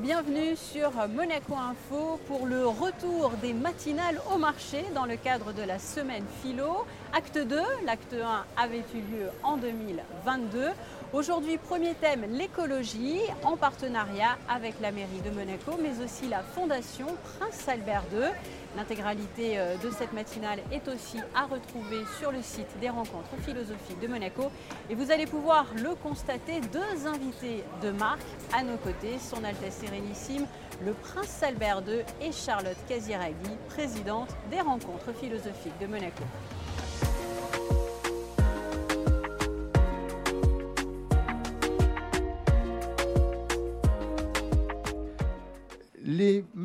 bienvenue sur Monaco Info pour le retour des matinales au marché dans le cadre de la semaine philo. Acte 2, l'acte 1 avait eu lieu en 2022. Aujourd'hui, premier thème, l'écologie, en partenariat avec la mairie de Monaco, mais aussi la Fondation Prince Albert II. L'intégralité euh, de cette matinale est aussi à retrouver sur le site des rencontres philosophiques de Monaco. Et vous allez pouvoir le constater, deux invités de marque à nos côtés, son Altesse Sérénissime, le Prince Albert II et Charlotte Casiraghi, présidente des rencontres philosophiques de Monaco.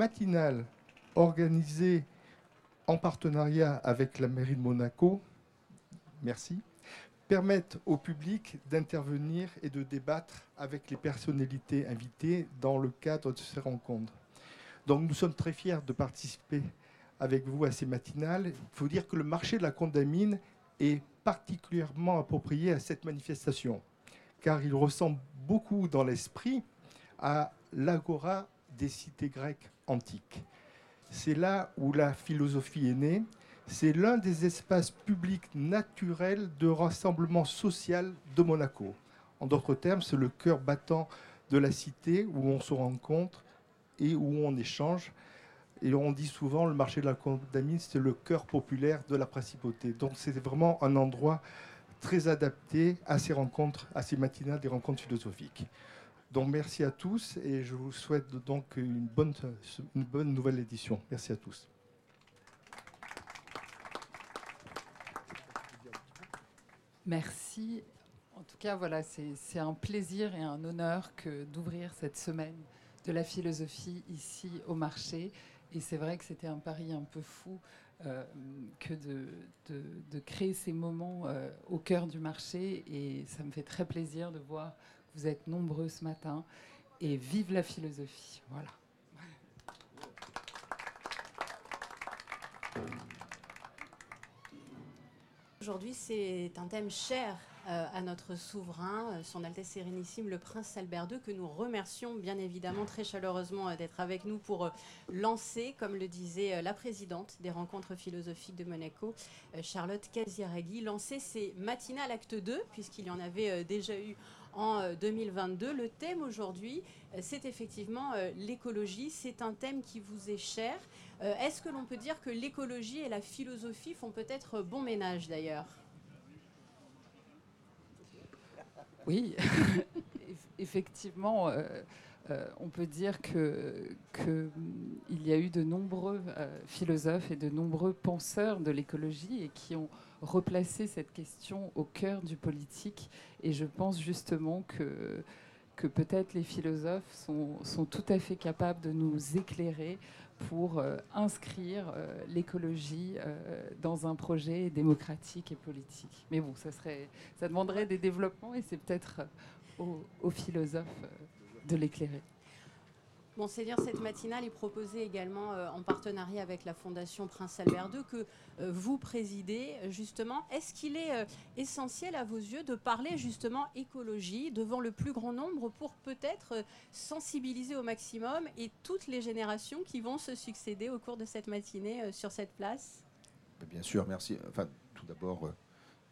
Les matinales organisées en partenariat avec la mairie de Monaco, merci, permettent au public d'intervenir et de débattre avec les personnalités invitées dans le cadre de ces rencontres. Donc nous sommes très fiers de participer avec vous à ces matinales. Il faut dire que le marché de la condamine est particulièrement approprié à cette manifestation, car il ressemble beaucoup dans l'esprit à l'agora des cités grecques antiques. C'est là où la philosophie est née. C'est l'un des espaces publics naturels de rassemblement social de Monaco. En d'autres termes, c'est le cœur battant de la cité où on se rencontre et où on échange. Et on dit souvent, le marché de la condamine, c'est le cœur populaire de la principauté. Donc c'est vraiment un endroit très adapté à ces rencontres, à ces matinales des rencontres philosophiques. Donc merci à tous et je vous souhaite donc une bonne, nouvelle édition. Merci à tous. Merci. En tout cas, voilà, c'est un plaisir et un honneur que d'ouvrir cette semaine de la philosophie ici au marché. Et c'est vrai que c'était un pari un peu fou euh, que de, de, de, créer ces moments euh, au cœur du marché. Et ça me fait très plaisir de voir vous êtes nombreux ce matin. Et vive la philosophie. Voilà. Aujourd'hui, c'est un thème cher euh, à notre souverain, euh, son Altesse Sérénissime, le Prince Albert II, que nous remercions bien évidemment très chaleureusement euh, d'être avec nous pour lancer, comme le disait la présidente des rencontres philosophiques de Monaco, Charlotte Casiraghi, lancer ces matinales acte 2, puisqu'il y en avait déjà eu en 2022. Le thème aujourd'hui, c'est effectivement l'écologie. C'est un thème qui vous est cher. Est-ce que l'on peut dire que l'écologie et la philosophie font peut-être bon ménage d'ailleurs? Oui, effectivement, euh, euh, on peut dire qu'il que y a eu de nombreux euh, philosophes et de nombreux penseurs de l'écologie et qui ont replacé cette question au cœur du politique. Et je pense justement que, peut-être les philosophes sont, sont tout à fait capables de nous éclairer pour euh, inscrire euh, l'écologie euh, dans un projet démocratique et politique. Mais bon, ça demanderait des développements et c'est peut-être aux, philosophes de l'éclairer. Dire cette matinale est proposée également en partenariat avec la Fondation Prince Albert II que vous présidez justement. Est-ce qu'il est essentiel à vos yeux de parler justement écologie devant le plus grand nombre pour peut-être sensibiliser au maximum et toutes les générations qui vont se succéder au cours de cette matinée sur cette place? Bien sûr, merci. Enfin, tout d'abord,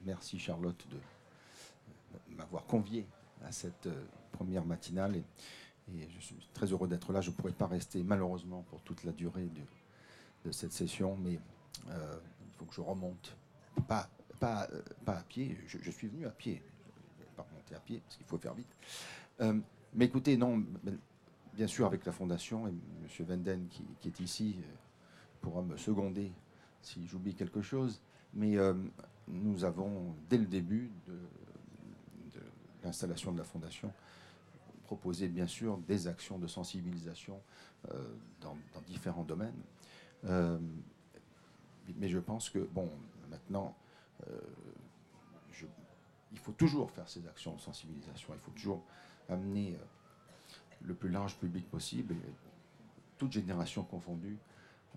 merci Charlotte de m'avoir convié à cette première matinale. Et je suis très heureux d'être là. Je ne pourrais pas rester malheureusement pour toute la durée de, cette session, mais euh, il faut que je remonte. Pas, pas à pied, je, suis venu à pied. Je pas remonter à pied parce qu'il faut faire vite. Euh, mais écoutez, non, bien sûr, avec la Fondation et M. Venden qui, est ici euh, pourra me seconder si j'oublie quelque chose. Mais euh, nous avons, dès le début de l'installation de la Fondation, proposer bien sûr des actions de sensibilisation euh, dans, différents domaines. Euh, mais je pense que, bon, maintenant, euh, il faut toujours faire ces actions de sensibilisation, il faut toujours amener le plus large public possible, toute génération confondue,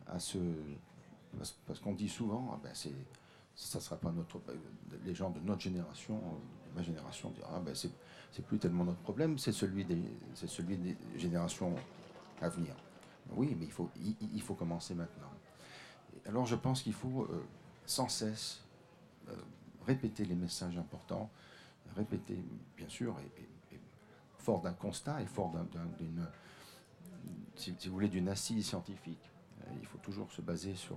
à ce... Parce, qu'on dit souvent, ah ben c'est ça sera pas notre. Les gens de notre génération, ma génération, dira ah ben c'est, c'est plus tellement notre problème, c'est celui des, celui des générations à venir. Oui, mais il faut, il, faut commencer maintenant. Alors je pense qu'il faut euh, sans cesse euh, répéter les messages importants, répéter, bien sûr, et, fort d'un constat et fort d'une, si, vous voulez, d'une assise scientifique. Euh, il faut toujours se baser sur,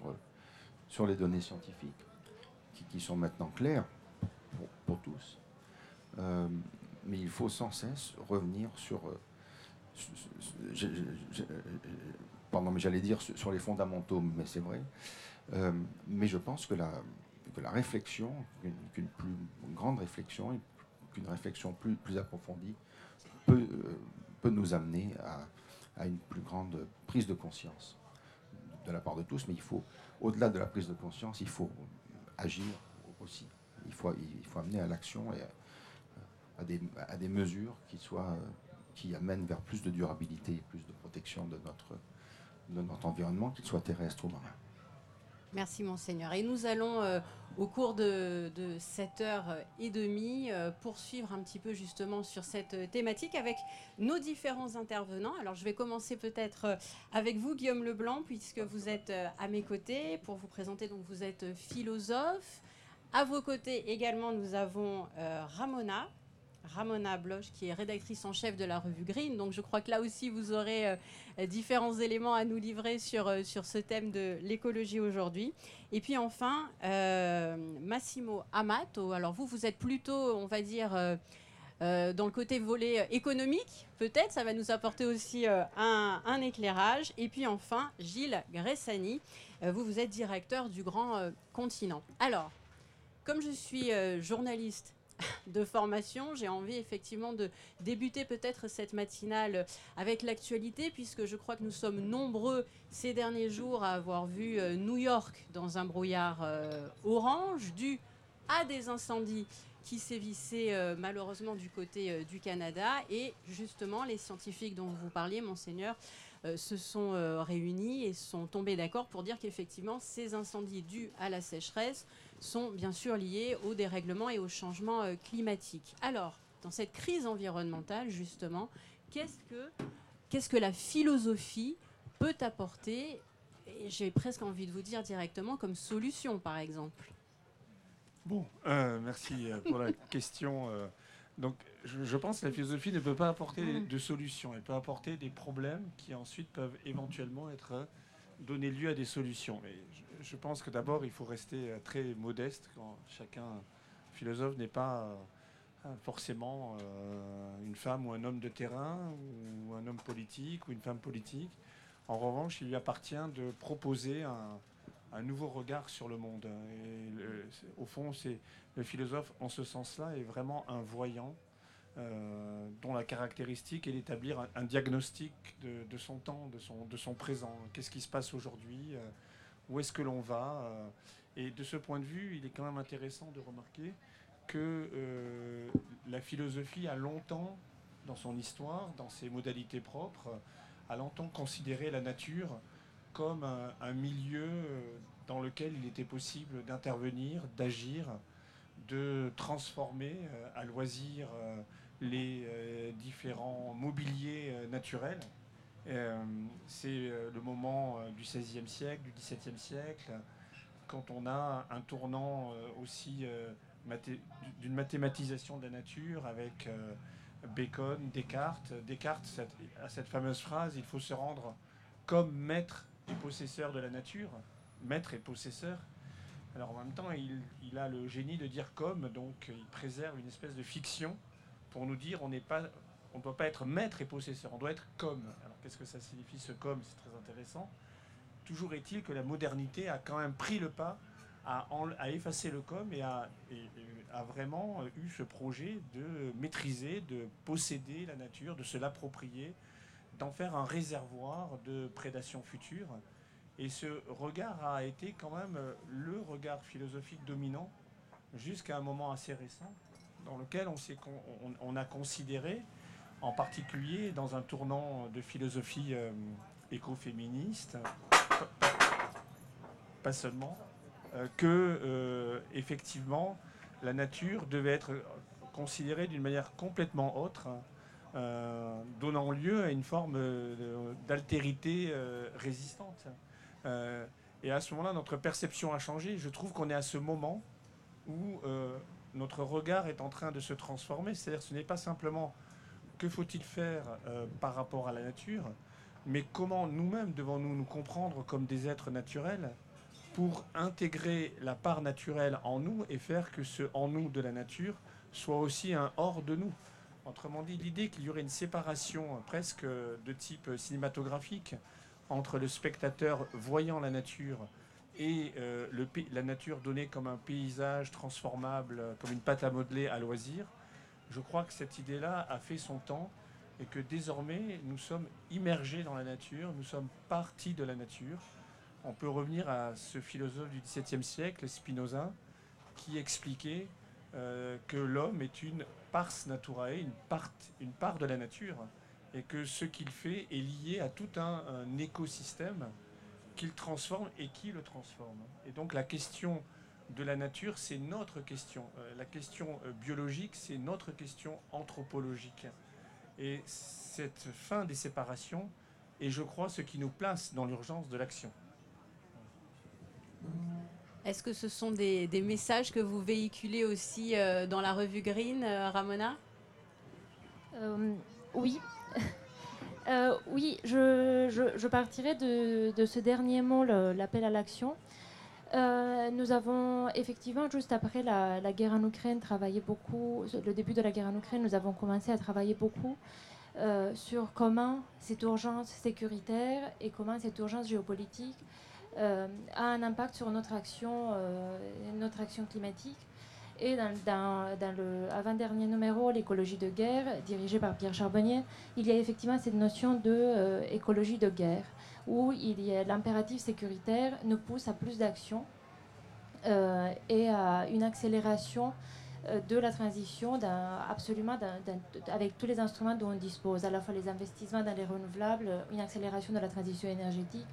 sur les données scientifiques qui, sont maintenant claires pour, tous. Mais il faut sans cesse revenir sur pardon, mais j'allais dire sur les fondamentaux, mais c'est vrai. Euh, mais je pense que la, que la réflexion, qu'une plus grande réflexion, qu'une réflexion plus, plus approfondie peut, euh, peut nous amener à, à, une plus grande prise de conscience de la part de tous. Mais il faut, au-delà de la prise de conscience, il faut agir aussi. Il faut, il faut amener à l'action et à, des, à des mesures qui soient qui amène vers plus de durabilité et plus de protection de notre, de notre environnement, qu'il soit terrestre ou marin. Merci Monseigneur. Et nous allons, euh, au cours de, de 7h30, euh, poursuivre un petit peu justement sur cette euh, thématique avec nos différents intervenants. Alors je vais commencer peut-être avec vous, Guillaume Leblanc, puisque vous êtes à mes côtés pour vous présenter. Donc vous êtes philosophe. À vos côtés également, nous avons Ramona, Ramona Bloch, qui est rédactrice en chef de la revue Green. Donc je crois que là aussi, vous aurez euh, différents éléments à nous livrer sur, euh, sur ce thème de l'écologie aujourd'hui. Et puis enfin, euh, Massimo Amato. Alors vous, vous êtes plutôt, on va dire... dans le côté volet économique, peut-être, ça va nous apporter aussi un, un, éclairage. Et puis enfin, Gilles Gressani, vous, vous êtes directeur du Grand Continent. Alors, comme je suis journaliste de formation. J'ai envie effectivement de débuter peut-être cette matinale avec l'actualité, puisque je crois que nous sommes nombreux ces derniers jours à avoir vu euh, New York dans un brouillard euh, orange dû à des incendies qui sévissaient euh, malheureusement du côté du Canada. Et justement, les scientifiques dont vous parliez, monseigneur, se sont réunis et sont tombés d'accord pour dire qu'effectivement, ces incendies dus à la sécheresse sont bien sûr liées au dérèglement et au changement euh, climatique. Alors, dans cette crise environnementale, justement, qu'est-ce que, qu'est-ce que la philosophie peut apporter j'ai presque envie de vous dire directement comme solution, par exemple? Bon, euh, merci euh, pour la question. donc, je, pense que la philosophie ne peut pas apporter mm. de solutions. Elle peut apporter des problèmes qui ensuite peuvent éventuellement être donner lieu à des solutions. Mais je, pense que d'abord, il faut rester euh, très modeste quand chacun, philosophe, n'est pas euh, forcément euh, une femme ou un homme de terrain, ou un homme politique, ou une femme politique. En revanche, il lui appartient de proposer un, nouveau regard sur le monde. Au fond, c'est le philosophe, en ce sens-là, est vraiment un voyant dont la caractéristique est d'établir un, diagnostic de, son temps, de son, présent. Qu'est-ce qui se passe aujourd'hui Où est-ce que l'on va euh, Et de ce point de vue, il est quand même intéressant de remarquer que la philosophie a longtemps, dans son histoire, dans ses modalités propres, a longtemps considéré la nature comme un milieu dans lequel il était possible d'intervenir, d'agir, de transformer à loisir les euh, différents mobiliers euh, naturels. Euh, c'est le moment du XVIe siècle, du XVIIe siècle, quand on a un tournant aussi d'une mathématisation de la nature avec Bacon, Descartes. Descartes a cette fameuse phrase il faut se rendre comme maître et possesseur de la nature, maître et possesseur. Alors en même temps, il, il, a le génie de dire comme, donc il préserve une espèce de fiction pour nous dire on n'est pas, on ne doit pas être maître et possesseur, on doit être comme. Qu'est-ce que ça signifie ce comme C'est très intéressant. Toujours est-il que la modernité a quand même pris le pas à, à effacer le comme et a, vraiment eu ce projet de maîtriser, de posséder la nature, de se l'approprier, d'en faire un réservoir de prédation future. Et ce regard a été quand même le regard philosophique dominant jusqu'à un moment assez récent, dans lequel on, a considéré, en particulier dans un tournant de philosophie euh, écoféministe, pas seulement, euh, que euh, effectivement la nature devait être considérée d'une manière complètement autre, donnant lieu à une forme d'altérité résistante. et à ce moment-là, notre perception a changé. Je trouve qu'on est à ce moment où notre regard est en train de se transformer. C'est-à-dire ce n'est pas simplement que faut-il faire euh, par rapport à la nature, mais comment nous-mêmes devons-nous nous comprendre comme des êtres naturels pour intégrer la part naturelle en nous et faire que ce en nous de la nature soit aussi un hors de nous? Autrement dit, l'idée qu'il y aurait une séparation presque de type cinématographique entre le spectateur voyant la nature et euh, la nature donnée comme un paysage transformable, comme une pâte à modeler à loisir, je crois que cette idée-là a fait son temps et que désormais nous sommes immergés dans la nature, nous sommes partis de la nature. On peut revenir à ce philosophe du XVIIe siècle, Spinoza, qui expliquait euh, que l'homme est une pars naturae, une part, une part de la nature, et que ce qu'il fait est lié à tout un, un écosystème qu'il transforme et qui le transforme. Et donc la question de la nature, c'est notre question. Euh, la question euh, biologique, c'est notre question anthropologique. Et cette fin des séparations est, je crois, ce qui nous place dans l'urgence de l'action. Est-ce que ce sont des, messages que vous véhiculez aussi euh, dans la revue Green, Ramona? Oui. oui, je, partirai de, de, ce dernier mot, l'appel à l'action. Euh, nous avons effectivement, juste après la, guerre en Ukraine, travaillé beaucoup, le début de la guerre en Ukraine, nous avons commencé à travailler beaucoup euh, sur comment cette urgence sécuritaire et comment cette urgence géopolitique euh, a un impact sur notre action, notre action climatique. Et dans, le avant-dernier numéro, l'écologie de guerre, dirigé par Pierre Charbonnier, il y a effectivement cette notion d'écologie de guerre où l'impératif sécuritaire nous pousse à plus d'actions euh, et à une accélération euh, de la transition absolument avec tous les instruments dont on dispose, à la fois les investissements dans les renouvelables, une accélération de la transition énergétique,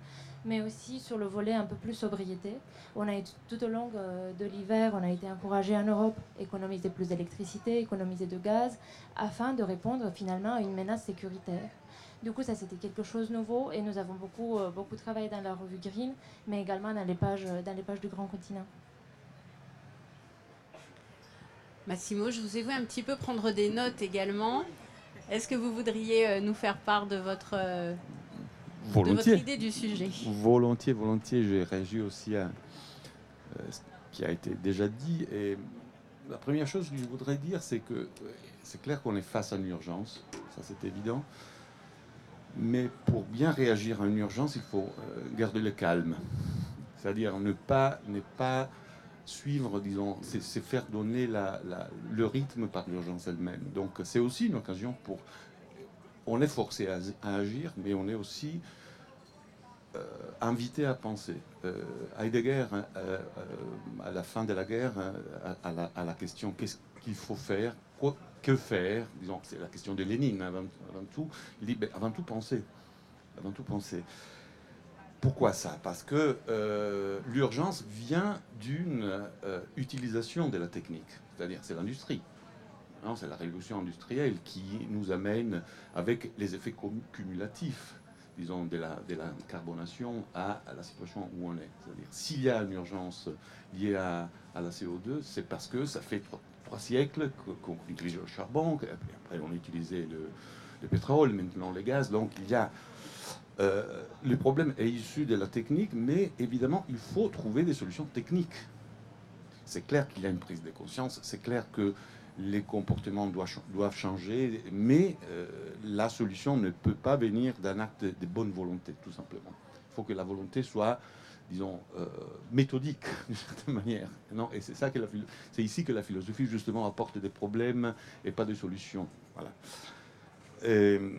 mais aussi sur le volet un peu plus sobriété. On a tout au long euh, de l'hiver, on a été encouragé en Europe à économiser plus d'électricité, économiser de gaz, afin de répondre finalement à une menace sécuritaire. Du coup, ça c'était quelque chose de nouveau et nous avons beaucoup, euh, beaucoup travaillé dans la revue Green, mais également dans les pages, euh, dans les pages du Grand Continent. Massimo, je vous ai vu un petit peu prendre des notes également. Est-ce que vous voudriez euh, nous faire part de votre, de votre idée du sujet? Volontiers, volontiers. J'ai réagi aussi à ce qui a été déjà dit. Et la première chose que je voudrais dire, c'est que c'est clair qu'on est face à une urgence, ça c'est évident. Mais pour bien réagir à une urgence, il faut euh, garder le calme. C'est-à-dire ne pas, ne pas suivre, disons, c'est faire donner le rythme par l'urgence elle-même. Donc c'est aussi une occasion pour... On est forcé à, agir, mais on est aussi euh, invité à penser. Euh, Heidegger, à la fin de la guerre, à, la, à la, question qu'est-ce qu'il faut faire, quoi, que faire Disons c'est la question de Lénine avant, tout. Il dit ben, avant tout penser. Avant tout penser. Pourquoi ça? Parce que euh, l'urgence vient d'une euh, utilisation de la technique. C'est-à-dire, c'est l'industrie. C'est la révolution industrielle qui nous amène, avec les effets cumulatifs, disons, de la, carbonation à, la situation où on est. C'est-à-dire, s'il y a une urgence liée à, à la CO2, c'est parce que ça fait trois siècles qu'on utilisait le charbon, après on utilisait le, le, pétrole, maintenant le gaz. Donc il y a. Euh, le problème est issu de la technique, mais évidemment, il faut trouver des solutions techniques. C'est clair qu'il y a une prise de conscience, c'est clair que les comportements doivent, doivent changer, mais euh, la solution ne peut pas venir d'un acte de bonne volonté, tout simplement. Il faut que la volonté soit disons, euh, méthodique, d'une certaine manière. Non et c'est ça que c'est ici que la philosophie, justement, apporte des problèmes et pas des solutions. Voilà. Euh,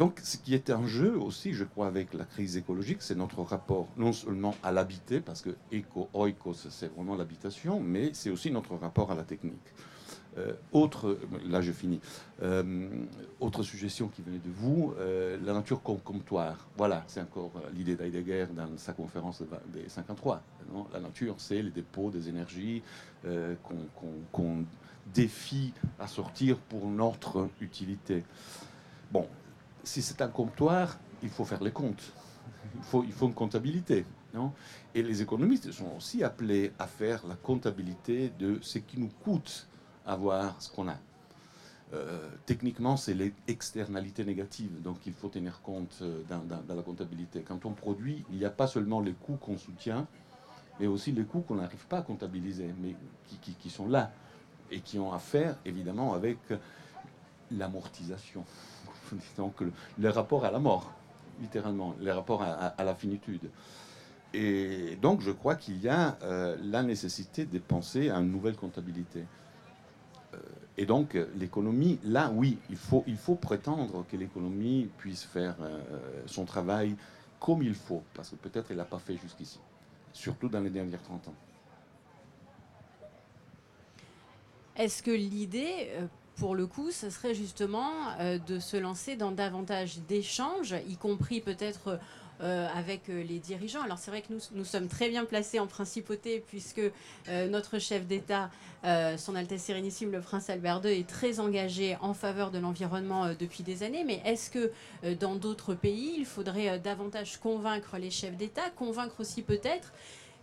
donc, ce qui est en jeu aussi, je crois, avec la crise écologique, c'est notre rapport non seulement à l'habité, parce que éco, oikos, c'est vraiment l'habitation, mais c'est aussi notre rapport à la technique. Euh, autre, là je finis. Euh, autre suggestion qui venait de vous, euh, la nature comme comptoir. Voilà, c'est encore l'idée d'Heidegger dans sa conférence des 53. la nature, c'est les dépôts des énergies qu'on défie à sortir pour notre utilité. Bon, si c'est un comptoir, il faut faire les comptes. Il faut, une comptabilité. Et les économistes sont aussi appelés à faire la comptabilité de ce qui nous coûte avoir ce qu'on a. Euh, techniquement, c'est les externalités négatives, donc il faut tenir compte euh, dans, la comptabilité. Quand on produit, il n'y a pas seulement les coûts qu'on soutient, mais aussi les coûts qu'on n'arrive pas à comptabiliser, mais qui, sont là et qui ont à faire évidemment avec l'amortisation, donc le, rapport à la mort, littéralement, le rapport à, la finitude. Et donc je crois qu'il y a euh, la nécessité de penser à une nouvelle comptabilité. Et donc, l'économie, là, oui, il faut, il faut prétendre que l'économie puisse faire euh, son travail comme il faut, parce que peut-être elle n'a pas fait jusqu'ici, surtout dans les dernières 30 ans. Est-ce que l'idée, euh, pour le coup, ce serait justement euh, de se lancer dans davantage d'échanges, y compris peut-être euh, avec euh, les dirigeants. Alors c'est vrai que nous, sommes très bien placés en principauté puisque euh, notre chef d'État, Son Altesse Sérénissime le Prince Albert II, est très engagé en faveur de l'environnement depuis des années. Mais est-ce que dans d'autres pays, il faudrait davantage convaincre les chefs d'État, convaincre aussi peut-être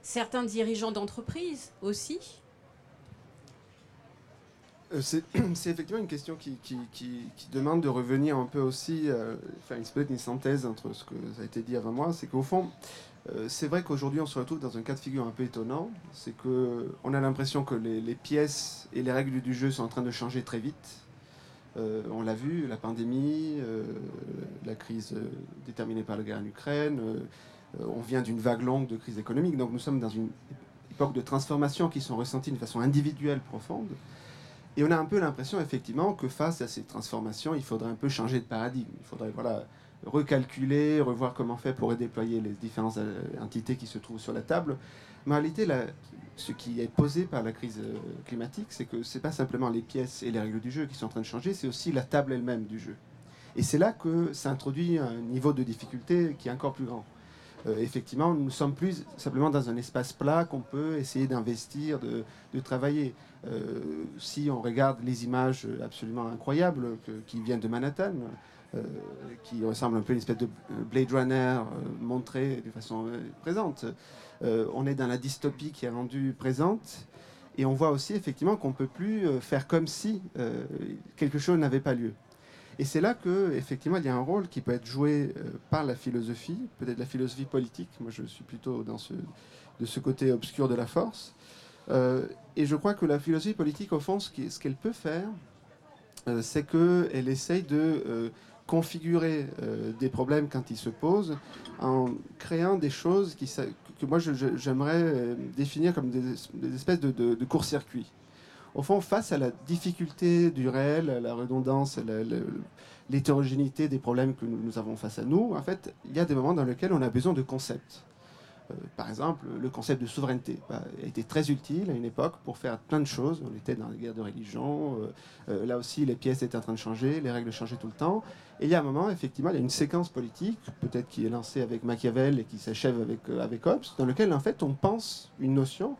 certains dirigeants d'entreprise aussi? c'est effectivement une question qui, demande de revenir un peu aussi, euh, faire une, synthèse entre ce que ça a été dit avant moi. C'est qu'au fond, euh, c'est vrai qu'aujourd'hui on se retrouve dans un cas de figure un peu étonnant. C'est qu'on a l'impression que les, pièces et les règles du jeu sont en train de changer très vite. on l'a vu, la pandémie, la crise déterminée par la guerre en Ukraine. on vient d'une vague longue de crise économique. Donc nous sommes dans une époque de transformation qui sont ressenties d'une façon individuelle profonde. Et on a un peu l'impression, effectivement, que face à ces transformations, il faudrait un peu changer de paradigme. Il faudrait voilà, recalculer, revoir comment on fait pour déployer les différentes euh, entités qui se trouvent sur la table. Mais en réalité, ce qui est posé par la crise euh, climatique, c'est que ce n'est pas simplement les pièces et les règles du jeu qui sont en train de changer, c'est aussi la table elle-même du jeu. Et c'est là que ça introduit un niveau de difficulté qui est encore plus grand. Euh, effectivement, nous sommes plus simplement dans un espace plat qu'on peut essayer d'investir, de, travailler. Euh, si on regarde les images absolument incroyables qui viennent de Manhattan, euh, qui ressemblent un peu à une espèce de Blade Runner montré de façon présente, on est dans la dystopie qui est rendue présente. Et on voit aussi effectivement qu'on ne peut plus faire comme si quelque chose n'avait pas lieu. Et c'est là que, effectivement, il y a un rôle qui peut être joué par la philosophie, peut-être la philosophie politique. Moi, je suis plutôt dans ce, de ce côté obscur de la force, euh, et je crois que la philosophie politique, au fond, ce qu'elle peut faire, euh, c'est qu'elle essaye de euh, configurer des problèmes quand ils se posent en créant des choses que moi j'aimerais définir comme des, espèces de, de, court-circuit. Au fond, face à la difficulté du réel, à la redondance, l'hétérogénéité des problèmes que nous, avons face à nous, en fait, il y a des moments dans lesquels on a besoin de concepts. Euh, par exemple, le concept de souveraineté bah, a été très utile à une époque pour faire plein de choses. On était dans la guerre de religion. Euh, euh, là aussi, les pièces étaient en train de changer, les règles changeaient tout le temps. Et il y a un moment, effectivement, il y a une séquence politique, peut-être qui est lancée avec Machiavel et qui s'achève avec, avec Hobbes, dans lequel, en fait, on pense une notion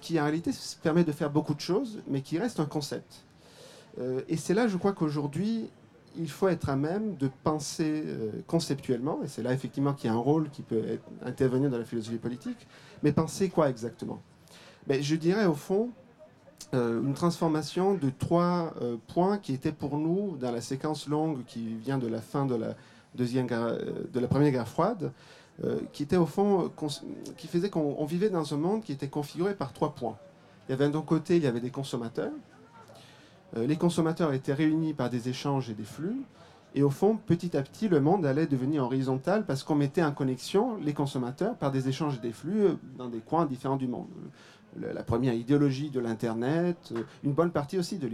qui, en réalité, permet de faire beaucoup de choses, mais qui reste un concept. et c'est là, je crois qu'aujourd'hui, il faut être à même de penser euh, conceptuellement, et c'est là effectivement qu'il y a un rôle qui peut intervenir dans la philosophie politique, mais penser quoi exactement? Ben, Je dirais au fond euh, une transformation de trois euh, points qui étaient pour nous dans la séquence longue qui vient de la fin de la, deuxième de la première guerre froide, qui était au fond, qui faisait qu'on vivait dans un monde qui était configuré par trois points. Il y avait d'un côté, il y avait des consommateurs, euh, les consommateurs étaient réunis par des échanges et des flux. Et au fond, petit à petit, le monde allait devenir horizontal parce qu'on mettait en connexion les consommateurs par des échanges et des flux euh, dans des coins différents du monde. La première idéologie de l'Internet, euh, une bonne partie aussi de,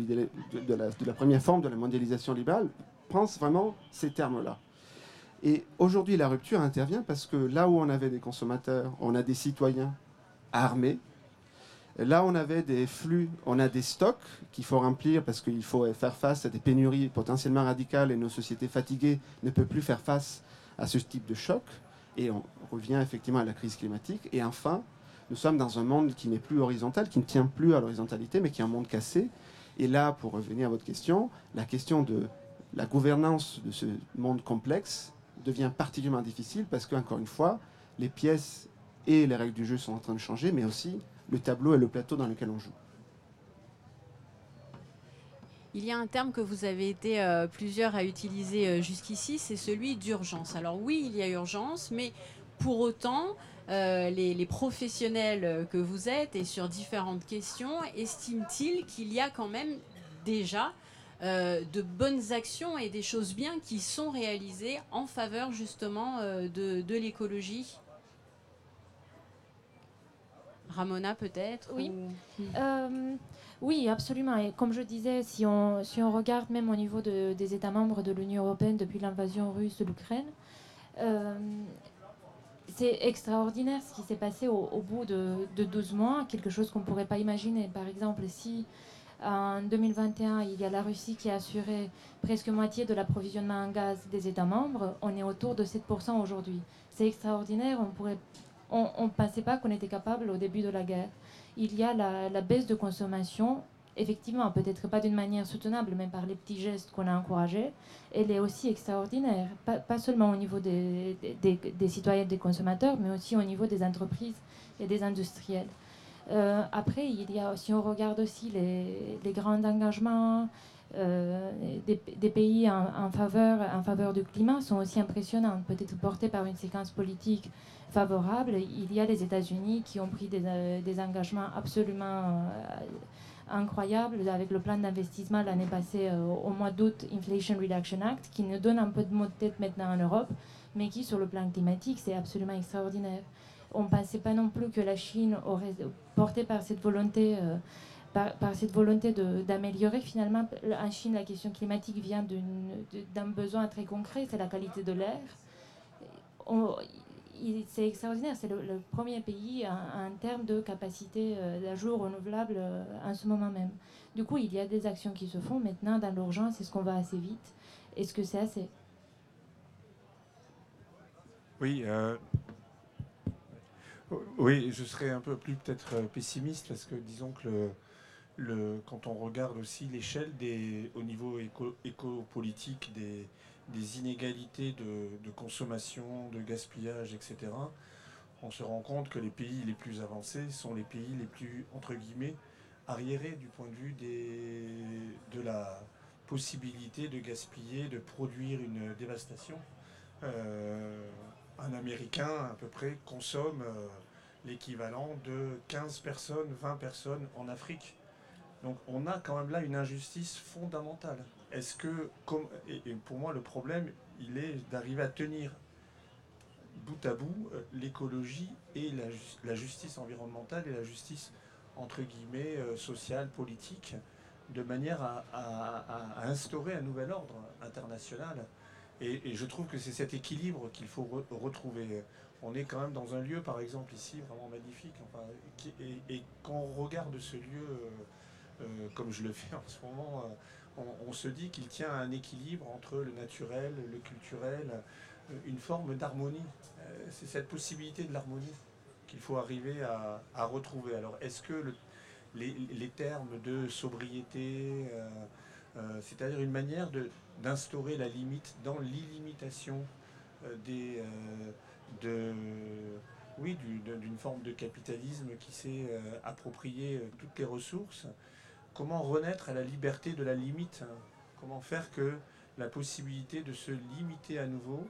la, de la première forme de la mondialisation libérale pense vraiment ces termes-là. Et aujourd'hui, la rupture intervient parce que là où on avait des consommateurs, on a des citoyens armés, Là, on avait des flux, on a des stocks qu'il faut remplir parce qu'il faut faire face à des pénuries potentiellement radicales et nos sociétés fatiguées ne peuvent plus faire face à ce type de choc. Et on revient effectivement à la crise climatique. Et enfin, nous sommes dans un monde qui n'est plus horizontal, qui ne tient plus à l'horizontalité, mais qui est un monde cassé. Et là, pour revenir à votre question, la question de la gouvernance de ce monde complexe devient particulièrement difficile parce qu'encore une fois, les pièces et les règles du jeu sont en train de changer, mais aussi le tableau et le plateau dans lequel on joue. Il y a un terme que vous avez été euh, plusieurs à utiliser euh, jusqu'ici, c'est celui d'urgence. Alors oui, il y a urgence, mais pour autant, euh, les, les, professionnels que vous êtes et sur différentes questions estiment-ils qu'il y a quand même déjà de bonnes actions et des choses bien qui sont réalisées en faveur justement de, de l'écologie Ramona peut-être Oui. Euh, oui, absolument. Et comme je disais, si on, si on regarde même au niveau des États membres de l'Union européenne depuis l'invasion russe de l'Ukraine, euh, c'est extraordinaire ce qui s'est passé au, bout de, de, 12 mois, quelque chose qu'on ne pourrait pas imaginer. Par exemple, si en 2021, il y a la Russie qui a assuré presque moitié de l'approvisionnement en gaz des États membres, on est autour de 7% aujourd'hui. C'est extraordinaire, on ne pensait pas qu'on était capable au début de la guerre. Il y a la, baisse de consommation, effectivement, peut-être pas d'une manière soutenable, mais par les petits gestes qu'on a encouragés. Elle est aussi extraordinaire, pas, seulement au niveau des, citoyens et des consommateurs, mais aussi au niveau des entreprises et des industriels. Euh, après, il y a, si on regarde aussi les, grands engagements euh, des, pays en, faveur, du climat sont aussi impressionnants, peut-être portés par une séquence politique favorable. Il y a les États-Unis qui ont pris des, euh, engagements absolument incroyables avec le plan d'investissement l'année passée au mois d'août, Inflation Reduction Act, qui nous donne un peu de mot de tête maintenant en Europe, mais qui sur le plan climatique, c'est absolument extraordinaire. On ne pensait pas non plus que la Chine aurait, porté par cette volonté, volonté d'améliorer finalement, en Chine, la question climatique vient d'un besoin très concret, c'est la qualité de l'air c'est extraordinaire. C'est le, premier pays en, termes de capacité euh, d'ajout renouvelable euh, en ce moment même. Du coup, il y a des actions qui se font. Maintenant, dans l'urgence, est-ce qu'on va assez vite? Est-ce que c'est assez? Oui. Euh, oui, je serais un peu plus peut-être pessimiste parce que disons que le, quand on regarde aussi l'échelle au niveau éco, éco-politique des, des inégalités de, consommation, de gaspillage, etc., on se rend compte que les pays les plus avancés sont les pays les plus, entre guillemets, arriérés du point de vue des, de la possibilité de gaspiller, de produire une dévastation. Euh, un Américain, à peu près, consomme euh, l'équivalent de 15 personnes, 20 personnes en Afrique. Donc on a quand même là une injustice fondamentale. Est-ce que, pour moi, le problème, il est d'arriver à tenir bout à bout euh, l'écologie et la, justice environnementale et la justice, entre guillemets, euh, sociale, politique, de manière à, instaurer un nouvel ordre international. Et, je trouve que c'est cet équilibre qu'il faut retrouver. On est quand même dans un lieu, par exemple, ici, vraiment magnifique. et, quand on regarde ce lieu, euh, comme je le fais en ce moment, on, se dit qu'il tient un équilibre entre le naturel, le culturel, euh, une forme d'harmonie. Euh, c'est cette possibilité de l'harmonie qu'il faut arriver à, retrouver. Alors, est-ce que les, termes de sobriété, euh, c'est-à-dire une manière d'instaurer la limite dans l'illimitation des, de, oui, d'une forme de capitalisme qui s'est approprié toutes les ressources comment renaître à la liberté de la limite hein? Comment faire que la possibilité de se limiter à nouveau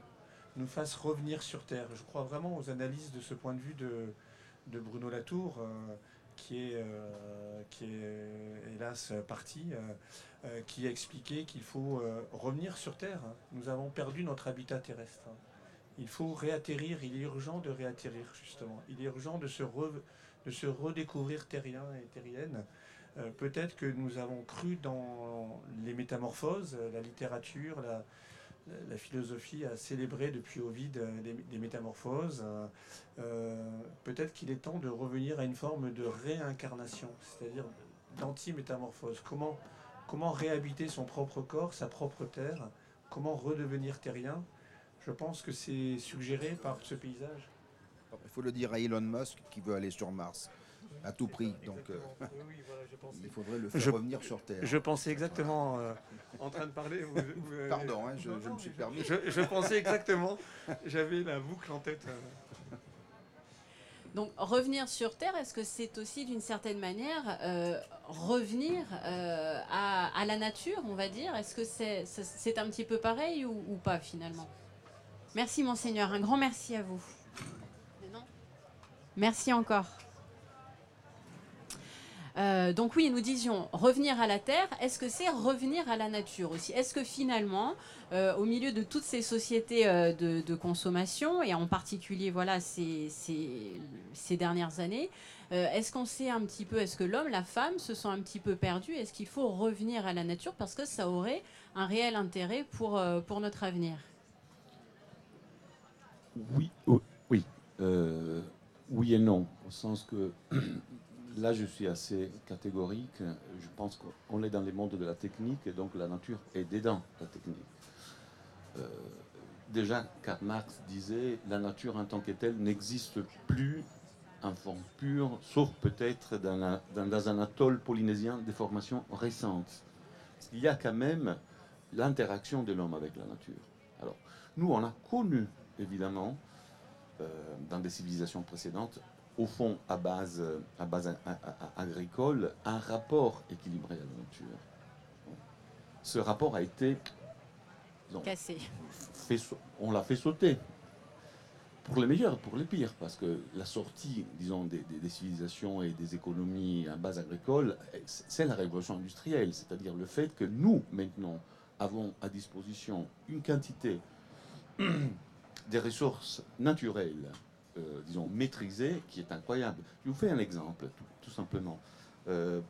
nous fasse revenir sur Terre? Je crois vraiment aux analyses de ce point de vue de, Bruno Latour, euh, qui, est, euh, qui est hélas parti, euh, qui a expliqué qu'il faut revenir sur Terre. Nous avons perdu notre habitat terrestre. Il faut réatterrir, il est urgent de réatterrir justement. Il est urgent de se, de redécouvrir terrien et terrienne euh, peut-être que nous avons cru dans les métamorphoses, la littérature, la philosophie a célébré depuis Ovid des, des métamorphoses. Peut-être qu'il est temps de revenir à une forme de réincarnation, c'est-à-dire d'anti-métamorphose. Comment, comment réhabiter son propre corps, sa propre terre? Comment redevenir terrien? Je pense que c'est suggéré par ce paysage. Il faut le dire à Elon Musk qui veut aller sur Mars à tout prix. Donc, euh, il faudrait le faire revenir sur Terre. Je pensais exactement euh, en train de parler. Pardon, hein, je, me suis permis. Je, pensais exactement. J'avais la boucle en tête. Euh. Donc revenir sur Terre, est-ce que c'est aussi d'une certaine manière revenir à, la nature, on va dire? Est-ce que c'est un petit peu pareil ou, ou pas finalement? Merci monseigneur, un grand merci à vous. Merci encore. Euh, donc oui, nous disions revenir à la terre. Est-ce que c'est revenir à la nature aussi? Est-ce que finalement, euh, au milieu de toutes ces sociétés euh, de, consommation et en particulier voilà ces, dernières années, est-ce qu'on sait un petit peu Est-ce que l'homme, la femme se sont un petit peu perdus? Est-ce qu'il faut revenir à la nature? Parce que ça aurait un réel intérêt pour notre avenir Oui, oui oui et non, au sens que là je suis assez catégorique. Je pense qu'on est dans les mondes de la technique et donc la nature est dedans la technique. Euh, déjà, Karl Marx disait la nature en tant que telle n'existe plus en forme pure, sauf peut-être dans, dans, un atoll polynésien des formations récentes. Il y a quand même l'interaction de l'homme avec la nature. Alors, nous, on a connu, évidemment, euh, dans des civilisations précédentes, au fond, à base, à base agricole, un rapport équilibré à la nature. Ce rapport a été cassé. on l'a fait sauter. Pour les meilleurs, pour les pires, parce que la sortie, disons, des, des civilisations et des économies à base agricole, c'est la révolution industrielle, c'est-à-dire le fait que nous, maintenant, avons à disposition une quantité des ressources naturelles, euh, disons, maîtrisées, qui est incroyable. Je vous fais un exemple, tout, simplement. Euh,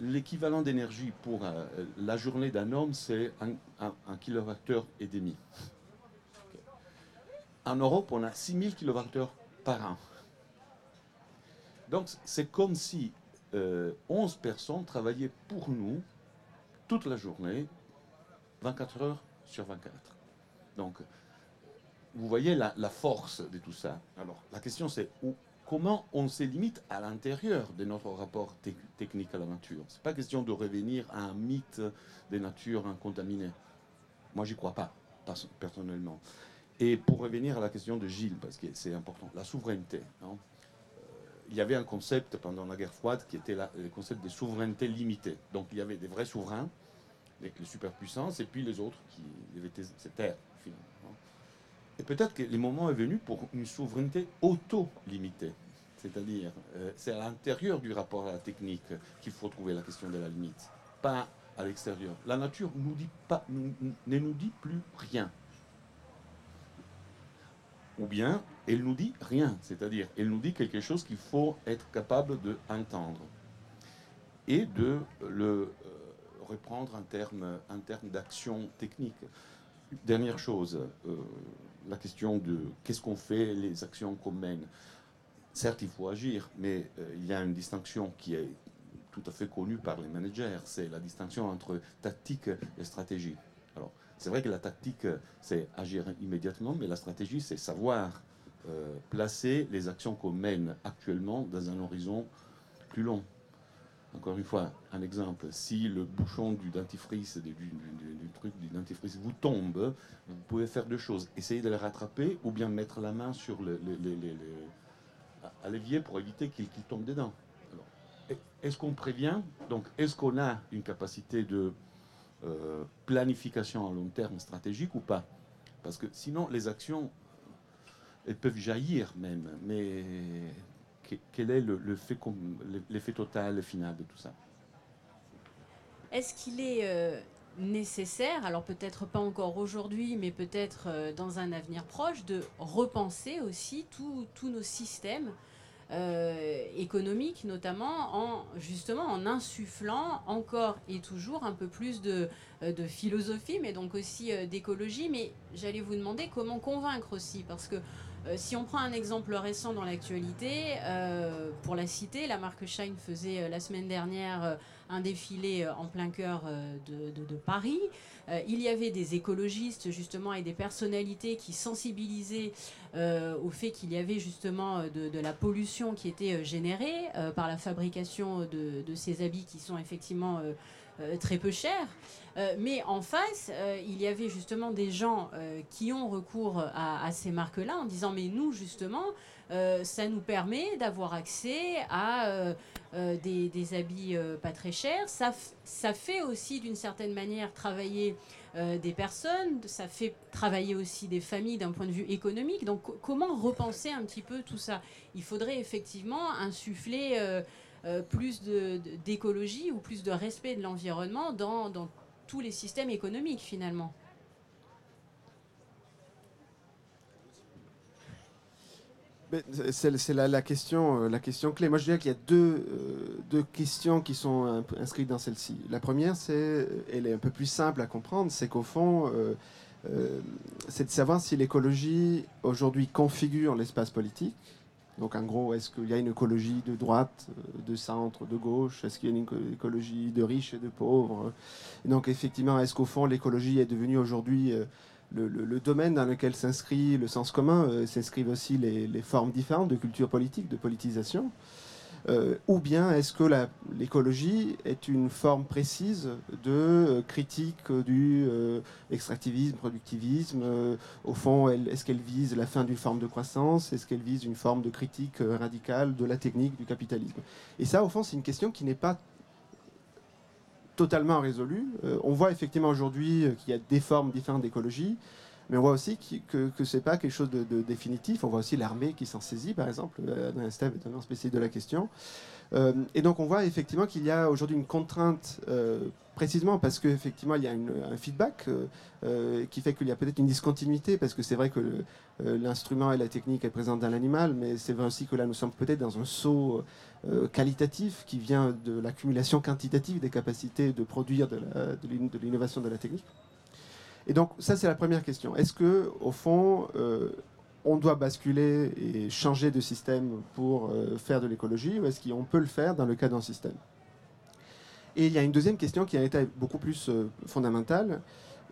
l'équivalent d'énergie pour euh, la journée d'un homme, c'est un, un, kilowattheure et demi. En Europe, on a 6000 kilowattheures par an. Donc, c'est comme si 11 personnes travaillaient pour nous toute la journée, 24 heures sur 24. Donc, vous voyez la, force de tout ça. Alors, la question c'est comment on se limite à l'intérieur de notre rapport technique à la nature? C'est pas question de revenir à un mythe des natures incontaminées. Moi, j'y crois pas, personnellement. Et pour revenir à la question de Gilles, parce que c'est important, la souveraineté. Hein. Euh, il y avait un concept pendant la guerre froide qui était le concept de souveraineté limitée. Donc il y avait des vrais souverains, les, les superpuissances, et puis les autres qui étaient ces terres, finalement. Et peut-être que le moment est venu pour une souveraineté auto-limitée. C'est-à-dire, euh, c'est à l'intérieur du rapport à la technique qu'il faut trouver la question de la limite, pas à l'extérieur. La nature ne nous dit plus rien. Ou bien, elle nous dit rien, c'est-à-dire, elle nous dit quelque chose qu'il faut être capable d'entendre et de le euh, reprendre en termes terme d'action technique. Dernière chose, euh, la question de qu'est-ce qu'on fait, les actions qu'on mène. Certes, il faut agir, mais euh, il y a une distinction qui est tout à fait connue par les managers, c'est la distinction entre tactique et stratégie. Alors, c'est vrai que la tactique, c'est agir immédiatement, mais la stratégie, c'est savoir euh, placer les actions qu'on mène actuellement dans un horizon plus long. Encore une fois, un exemple. Si le bouchon du dentifrice, du, truc du dentifrice vous tombe, vous pouvez faire deux choses. Essayer de le rattraper ou bien mettre la main sur le, à l'évier pour éviter qu'il tombe dedans. Est-ce qu'on prévient? Donc, est-ce qu'on a une capacité de euh, planification à long terme stratégique ou pas? Parce que sinon, les actions, elles peuvent jaillir même, mais quel est l'effet total, final de tout ça? Est-ce qu'il est, euh, nécessaire, alors peut-être pas encore aujourd'hui, mais peut-être euh, dans un avenir proche, de repenser aussi tous nos systèmes économique, notamment en justement en insufflant encore et toujours un peu plus de, de philosophie, mais donc aussi d'écologie? Mais j'allais vous demander comment convaincre aussi, parce que euh, si on prend un exemple récent dans l'actualité, euh, pour la citer, la marque Shine faisait euh, la semaine dernière un défilé en plein cœur de, Paris. il y avait des écologistes justement et des personnalités qui sensibilisaient au fait qu'il y avait justement de, la pollution qui était générée par la fabrication de, ces habits qui sont effectivement très peu chers. Euh, mais en face, euh, il y avait justement des gens euh, qui ont recours à, ces marques-là en disant mais nous justement, ça nous permet d'avoir accès à des, habits pas très chers. Ça, ça fait aussi d'une certaine manière travailler des personnes, ça fait travailler aussi des familles d'un point de vue économique. Donc comment repenser un petit peu tout ça? Il faudrait effectivement insuffler... plus d'écologie ou plus de respect de l'environnement dans, dans tous les systèmes économiques finalement. C'est la, question, euh, la question clé. Moi, je dirais qu'il y a deux, euh, deux, questions qui sont inscrites dans celle-ci. La première, c'est, euh, elle est un peu plus simple à comprendre, c'est qu'au fond, c'est de savoir si l'écologie aujourd'hui configure l'espace politique donc en gros, est-ce qu'il y a une écologie de droite, euh, de centre, de gauche? Est-ce qu'il y a une écologie de riches et de pauvres? Donc effectivement, est-ce qu'au fond l'écologie est devenue aujourd'hui euh, le, domaine dans lequel s'inscrit le sens commun, euh, s'inscrivent aussi les, formes différentes de culture politique, de politisation euh, ou bien est-ce que l'écologie est une forme précise de euh, critique du euh, extractivisme, productivisme Au fond, est-ce qu'elle vise la fin d'une forme de croissance? Est-ce qu'elle vise une forme de critique radicale de la technique du capitalisme? Et ça, au fond, c'est une question qui n'est pas totalement résolue. on voit effectivement aujourd'hui qu'il y a des formes différentes d'écologie. Mais on voit aussi que, ce n'est pas quelque chose de, définitif. On voit aussi l'armée qui s'en saisit, par exemple. Adrien Steve est un spécialiste de la question. Euh, et donc on voit effectivement qu'il y a aujourd'hui une contrainte, euh, précisément parce qu'effectivement il y a un feedback euh, qui fait qu'il y a peut-être une discontinuité, parce que c'est vrai que l'instrument et la technique est présente dans l'animal, mais c'est vrai aussi que là nous sommes peut-être dans un saut qualitatif qui vient de l'accumulation quantitative des capacités de produire de l'innovation de la technique. Et donc, ça, c'est la première question. Est-ce que, au fond, euh, on doit basculer et changer de système pour euh, faire de l'écologie, ou est-ce qu'on peut le faire dans le cas d'un système? Et il y a une deuxième question qui a été beaucoup plus euh, fondamentale.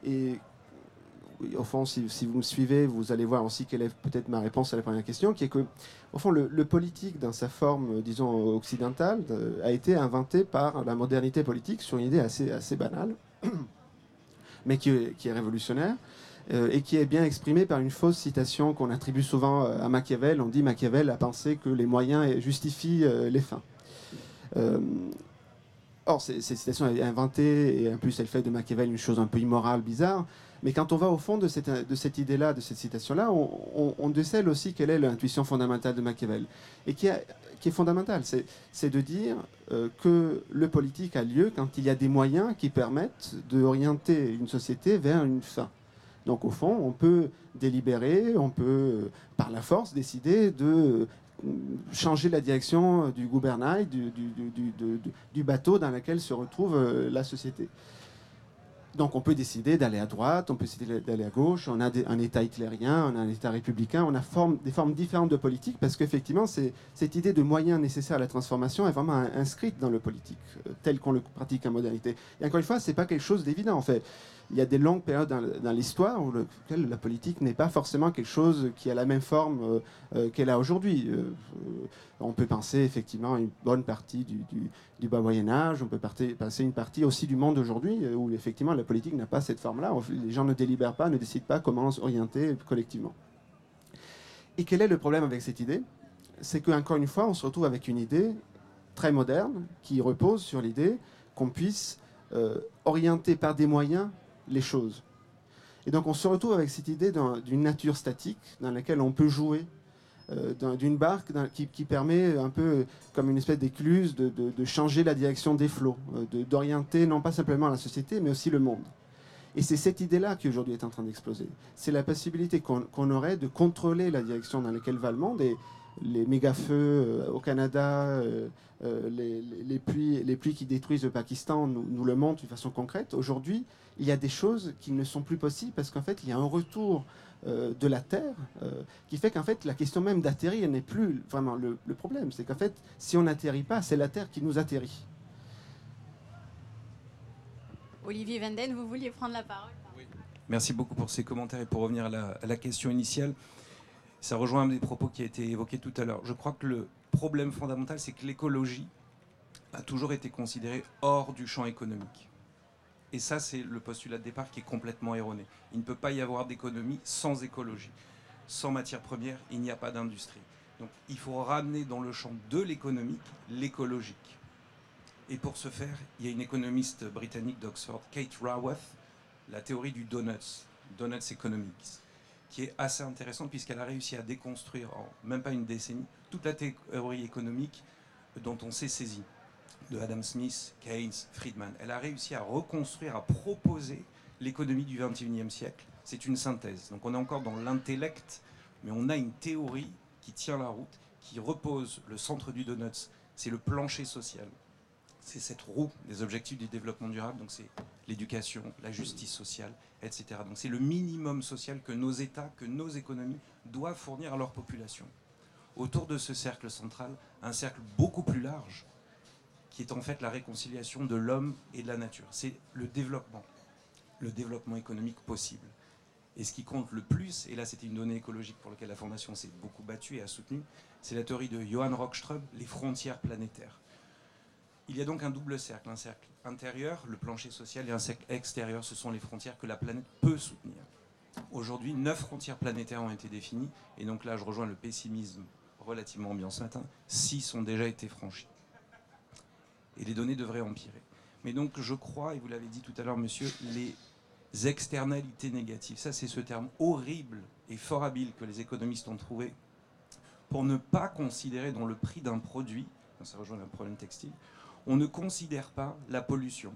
Et au fond, si, vous me suivez, vous allez voir aussi quelle est peut-être ma réponse à la première question, qui est que, au fond, le, politique, dans sa forme, disons, occidentale, a été inventé par la modernité politique sur une idée assez banale mais qui, est révolutionnaire. Euh, et qui est bien exprimé par une fausse citation qu'on attribue souvent euh, à Machiavel. On dit Machiavel a pensé que les moyens justifient euh, les fins. or, cette citation est inventée et en plus elle fait de Machiavel une chose un peu immorale, bizarre. Mais quand on va au fond de cette, idée-là, de cette citation-là, on, décèle aussi quelle est l'intuition fondamentale de Machiavel. Et qui, qui est fondamentale, c'est de dire euh, que le politique a lieu quand il y a des moyens qui permettent d'orienter une société vers une fin. Donc au fond, on peut délibérer, on peut, euh, par la force, décider de euh, changer la direction du gouvernail, du, du bateau dans lequel se retrouve la société. Donc on peut décider d'aller à droite, on peut décider d'aller à gauche, on a un État hitlérien, on a un État républicain, on a des formes différentes de politique parce qu'effectivement cette idée de moyens nécessaires à la transformation est vraiment inscrite dans le politique, euh, tel qu'on le pratique en modernité. Et encore une fois, ce n'est pas quelque chose d'évident en fait il y a des longues périodes dans, l'histoire où la politique n'est pas forcément quelque chose qui a la même forme euh, euh, qu'elle a aujourd'hui. Euh, on peut penser effectivement à une bonne partie du, bas Moyen Âge, on peut penser une partie aussi du monde aujourd'hui où effectivement la politique n'a pas cette forme-là. Les gens ne délibèrent pas, ne décident pas comment s'orienter collectivement. Et quel est le problème avec cette idée? C'est qu'encore une fois, on se retrouve avec une idée très moderne qui repose sur l'idée qu'on puisse orienter par des moyens les choses. Et donc on se retrouve avec cette idée d'une nature statique dans laquelle on peut jouer, euh, d'une barque qui, permet un peu comme une espèce d'écluse de, changer la direction des flots, euh, d'orienter non pas simplement la société mais aussi le monde. Et c'est cette idée-là qui aujourd'hui est en train d'exploser. C'est la possibilité qu'on aurait de contrôler la direction dans laquelle va le monde. Et les méga-feux euh, au Canada, euh, euh, les, pluies, les pluies qui détruisent le Pakistan nous, nous le montrent de façon concrète. Aujourd'hui, il y a des choses qui ne sont plus possibles parce qu'en fait, il y a un retour de la Terre qui fait qu'en fait, la question même d'atterrir n'est plus vraiment le, le problème. C'est qu'en fait, si on n'atterrit pas, c'est la Terre qui nous atterrit. Olivier Venden, vous vouliez prendre la parole Merci beaucoup pour ces commentaires et pour revenir à la, question initiale. Ça rejoint un des propos qui a été évoqué tout à l'heure. Je crois que le problème fondamental, c'est que l'écologie a toujours été considérée hors du champ économique. Et ça, c'est le postulat de départ qui est complètement erroné. Il ne peut pas y avoir d'économie sans écologie. Sans matière première, il n'y a pas d'industrie. Donc il faut ramener dans le champ de l'économique l'écologique. Et pour ce faire, il y a une économiste britannique d'Oxford, Kate Raworth, la théorie du donuts, donuts economics, qui est assez intéressante puisqu'elle a réussi à déconstruire en même pas une décennie toute la théorie économique dont on s'est saisi, de Adam Smith, Keynes, Friedman. Elle a réussi à reconstruire, à proposer l'économie du XXIe siècle. C'est une synthèse. Donc on est encore dans l'intellect, mais on a une théorie qui tient la route, qui repose le centre du donuts, c'est le plancher social c'est cette roue des objectifs du développement durable, donc c'est l'éducation, la justice sociale, etc. Donc c'est le minimum social que nos États, que nos économies doivent fournir à leur population. Autour de ce cercle central, un cercle beaucoup plus large, qui est en fait la réconciliation de l'homme et de la nature. C'est le développement, le développement économique possible. Et ce qui compte le plus, et là c'était une donnée écologique pour laquelle la Fondation s'est beaucoup battue et a soutenu, c'est la théorie de Johann Rockström, les frontières planétaires. Il y a donc un double cercle, un cercle intérieur, le plancher social, et un cercle extérieur, ce sont les frontières que la planète peut soutenir. Aujourd'hui, neuf frontières planétaires ont été définies, et donc là je rejoins le pessimisme relativement ambiant ce matin, six ont déjà été franchies. Et les données devraient empirer. Mais donc je crois, et vous l'avez dit tout à l'heure monsieur, les externalités négatives, ça c'est ce terme horrible et fort habile que les économistes ont trouvé pour ne pas considérer dans le prix d'un produit, ça rejoint un problème textile, on ne considère pas la pollution,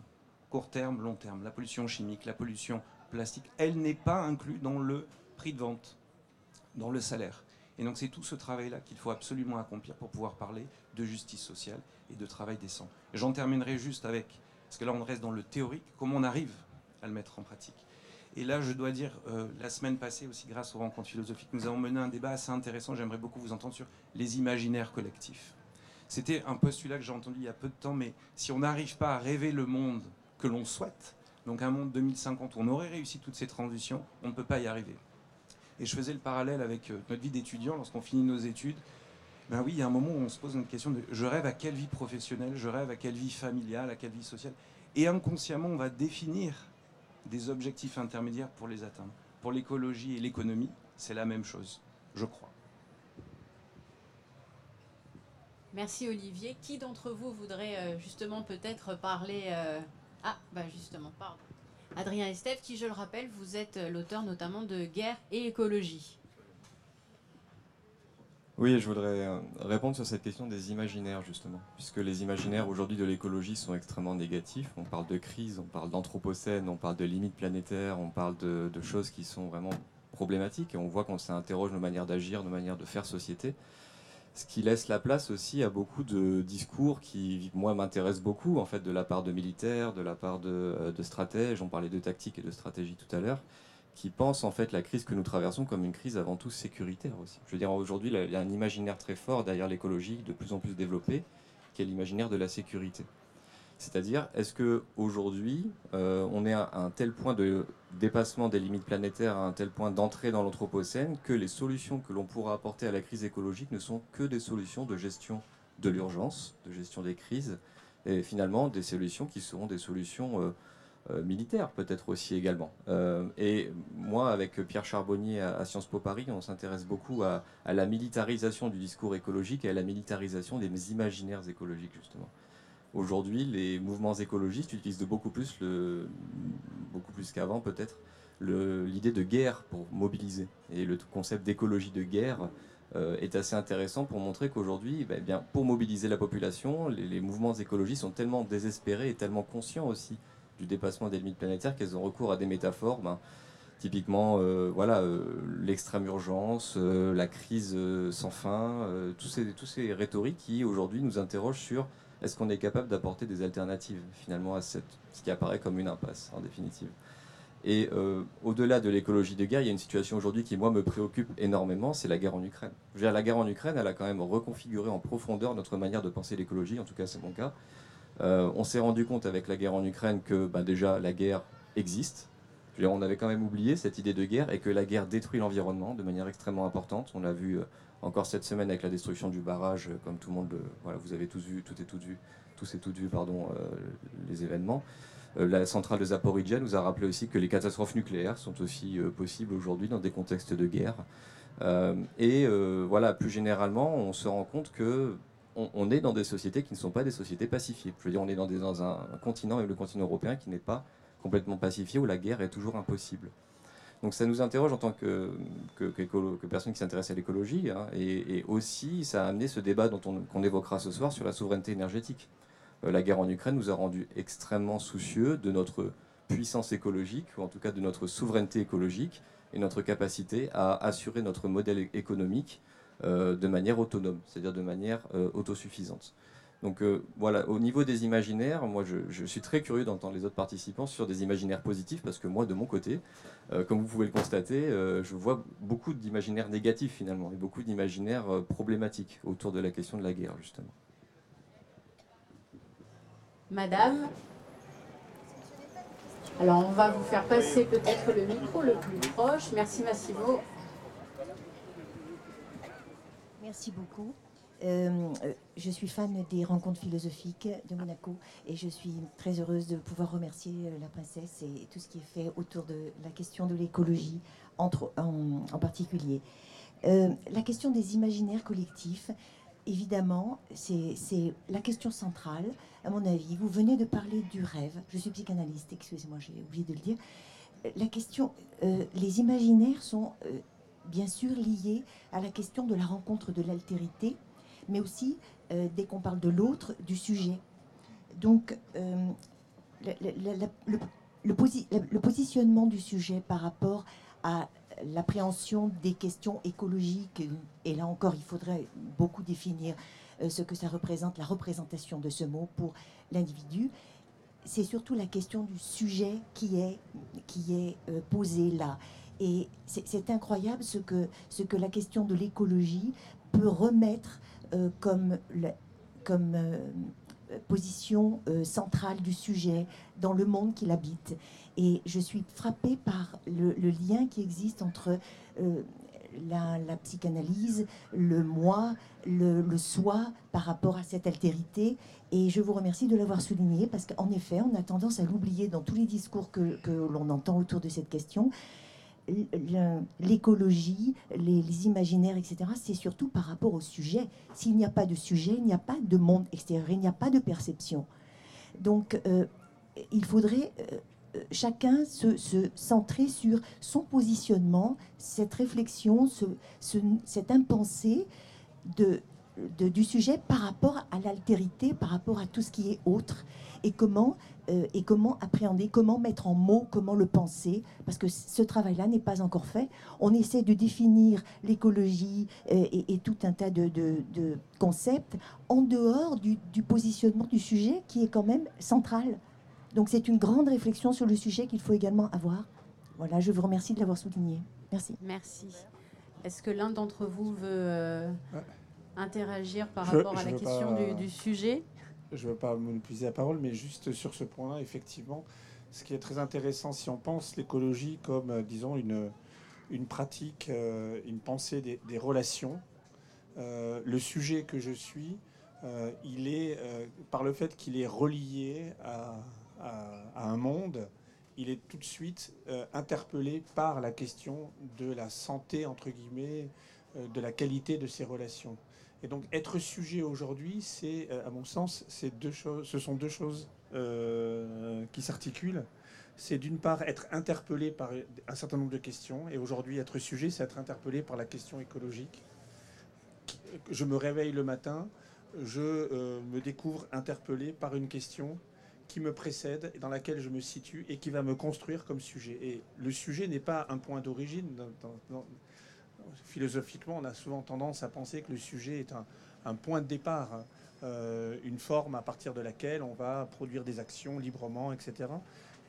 court terme, long terme, la pollution chimique, la pollution plastique, elle n'est pas inclue dans le prix de vente, dans le salaire. Et donc c'est tout ce travail-là qu'il faut absolument accomplir pour pouvoir parler de justice sociale et de travail décent. J'en terminerai juste avec, parce que là on reste dans le théorique, comment on arrive à le mettre en pratique. Et là, je dois dire, euh, la semaine passée aussi, grâce aux rencontres philosophiques, nous avons mené un débat assez intéressant. J'aimerais beaucoup vous entendre sur les imaginaires collectifs. C'était un postulat que j'ai entendu il y a peu de temps, mais si on n'arrive pas à rêver le monde que l'on souhaite, donc un monde 2050 où on aurait réussi toutes ces transitions, on ne peut pas y arriver. Et je faisais le parallèle avec euh, notre vie d'étudiant lorsqu'on finit nos études. Ben oui, il y a un moment où on se pose une question de je rêve à quelle vie professionnelle, je rêve à quelle vie familiale, à quelle vie sociale? Et inconsciemment, on va définir des objectifs intermédiaires pour les atteindre. Pour l'écologie et l'économie, c'est la même chose, je crois. Merci Olivier. Qui d'entre vous voudrait euh, justement peut-être parler euh, Ah, bah justement, pardon. Adrien Estève, qui je le rappelle, vous êtes euh, l'auteur notamment de Guerre et écologie. Oui, je voudrais répondre sur cette question des imaginaires, justement, puisque les imaginaires aujourd'hui de l'écologie sont extrêmement négatifs. On parle de crise, on parle d'anthropocène, on parle de limites planétaires, on parle de, de, choses qui sont vraiment problématiques, et on voit qu'on s'interroge nos manières d'agir, nos manières de faire société ce qui laisse la place aussi à beaucoup de discours qui, moi, m'intéressent beaucoup, en fait, de la part de militaires, de la part de, euh, de stratèges, on parlait de tactique et de stratégie tout à l'heure, qui pensent, en fait, la crise que nous traversons comme une crise avant tout sécuritaire aussi. Je veux dire, aujourd'hui, il y a un imaginaire très fort derrière l'écologie, de plus en plus développé, qui est l'imaginaire de la sécurité. C'est-à-dire, est-ce que aujourd'hui, euh, on est à un tel point de dépassement des limites planétaires, à un tel point d'entrée dans l'anthropocène, que les solutions que l'on pourra apporter à la crise écologique ne sont que des solutions de gestion de l'urgence, de gestion des crises, et finalement des solutions qui seront des solutions euh, euh, militaires peut-être aussi également. et moi, avec Pierre Charbonnier à, Sciences Po Paris, on s'intéresse beaucoup à, à la militarisation du discours écologique et à la militarisation des imaginaires écologiques justement. Aujourd'hui, les mouvements écologistes utilisent de beaucoup plus, beaucoup plus qu'avant peut-être, l'idée de guerre pour mobiliser. Et le concept d'écologie de guerre euh, est assez intéressant pour montrer qu'aujourd'hui, bah, eh pour mobiliser la population, les, mouvements écologistes sont tellement désespérés et tellement conscients aussi du dépassement des limites planétaires qu'elles ont recours à des métaphores. Ben, typiquement, euh, voilà, l'extrême urgence, la crise sans fin, tous ces, ces rhétoriques qui aujourd'hui nous interrogent sur est-ce qu'on est capable d'apporter des alternatives finalement à ce qui apparaît comme une impasse en définitive? Et euh, au-delà de l'écologie de guerre, il y a une situation aujourd'hui qui, moi, me préoccupe énormément, c'est la guerre en Ukraine. Je veux dire, la guerre en Ukraine, elle a quand même reconfiguré en profondeur notre manière de penser l'écologie, en tout cas c'est mon cas. Euh, on s'est rendu compte avec la guerre en Ukraine que bah, déjà la guerre existe. Dire, on avait quand même oublié cette idée de guerre et que la guerre détruit l'environnement de manière extrêmement importante. On l'a vu euh, encore cette semaine avec la destruction du barrage, comme tout le monde, voilà, vous avez tous vu, tout et toutes vu, tous et toutes vu, pardon, les événements. Euh, la centrale de Zaporizhia nous a rappelé aussi que les catastrophes nucléaires sont aussi euh, possibles aujourd'hui dans des contextes de guerre. Euh, et voilà, plus généralement, on se rend compte que on, est dans des sociétés qui ne sont pas des sociétés pacifiées. Je veux dire, on est dans, un, continent, le continent européen, qui n'est pas complètement pacifié, où la guerre est toujours impossible. Donc ça nous interroge en tant que, personne qui s'intéresse à l'écologie, hein, et, aussi ça a amené ce débat dont on, qu'on évoquera ce soir sur la souveraineté énergétique. Euh, la guerre en Ukraine nous a rendu extrêmement soucieux de notre puissance écologique, ou en tout cas de notre souveraineté écologique, et notre capacité à assurer notre modèle économique euh, de manière autonome, c'est-à-dire de manière euh, autosuffisante. Donc voilà, au niveau des imaginaires, moi je, suis très curieux d'entendre les autres participants sur des imaginaires positifs, parce que moi de mon côté, comme vous pouvez le constater, je vois beaucoup d'imaginaires négatifs finalement, et beaucoup d'imaginaires problématiques autour de la question de la guerre justement. Madame? Alors, on va vous faire passer peut-être le micro le plus proche. Merci Massimo. Merci beaucoup. Euh, je suis fan des rencontres philosophiques de Monaco et je suis très heureuse de pouvoir remercier euh, la princesse et tout ce qui est fait autour de la question de l'écologie en, particulier. Euh, la question des imaginaires collectifs, évidemment, c'est la question centrale, à mon avis. Vous venez de parler du rêve. Je suis psychanalyste, excusez-moi, j'ai oublié de le dire. La question, euh, les imaginaires sont euh, bien sûr liés à la question de la rencontre de l'altérité, mais aussi, euh, dès qu'on parle de l'autre, du sujet. Donc, le, le, positionnement du sujet par rapport à l'appréhension des questions écologiques, et là encore, il faudrait beaucoup définir euh, ce que ça représente, la représentation de ce mot pour l'individu. C'est surtout la question du sujet qui est, euh, posée là. Et c'est incroyable ce que la question de l'écologie peut remettre euh, comme, comme position centrale du sujet dans le monde qu'il habite. Et je suis frappée par le, lien qui existe entre euh, la, psychanalyse, le moi, le, soi par rapport à cette altérité. Et je vous remercie de l'avoir souligné parce qu'en effet, on a tendance à l'oublier dans tous les discours que, l'on entend autour de cette question. L'écologie, les, imaginaires, etc., c'est surtout par rapport au sujet. S'il n'y a pas de sujet, il n'y a pas de monde extérieur, il n'y a pas de perception. Donc, euh, il faudrait euh, chacun se, centrer sur son positionnement, cette réflexion, ce, cette impensée du sujet par rapport à l'altérité, par rapport à tout ce qui est autre, et comment, euh, et comment appréhender, comment mettre en mots, comment le penser, parce que ce travail-là n'est pas encore fait. On essaie de définir l'écologie euh, et, tout un tas de, concepts en dehors du, du positionnement du sujet qui est quand même central. Donc c'est une grande réflexion sur le sujet qu'il faut également avoir. Voilà, je vous remercie de l'avoir souligné. Merci. Merci. Est-ce que l'un d'entre vous veut euh, interagir par rapport à la question du, sujet? Je ne veux pas monopoliser la parole, mais juste sur ce point-là, effectivement, ce qui est très intéressant, si on pense l'écologie comme, euh, disons, une, une pratique, euh, une pensée des, relations, le sujet que je suis, il est, par le fait qu'il est relié à à, un monde, il est tout de suite euh, interpellé par la question de la santé, entre guillemets, euh, de la qualité de ses relations. Et donc être sujet aujourd'hui, c'est, euh, à mon sens, deux choses, ce sont deux choses qui s'articulent. C'est d'une part être interpellé par un certain nombre de questions, et aujourd'hui être sujet, c'est être interpellé par la question écologique. Je me réveille le matin, je me découvre interpellé par une question qui me précède, dans laquelle je me situe et qui va me construire comme sujet. Et le sujet n'est pas un point d'origine. Philosophiquement, on a souvent tendance à penser que le sujet est un, point de départ, euh, une forme à partir de laquelle on va produire des actions librement, etc.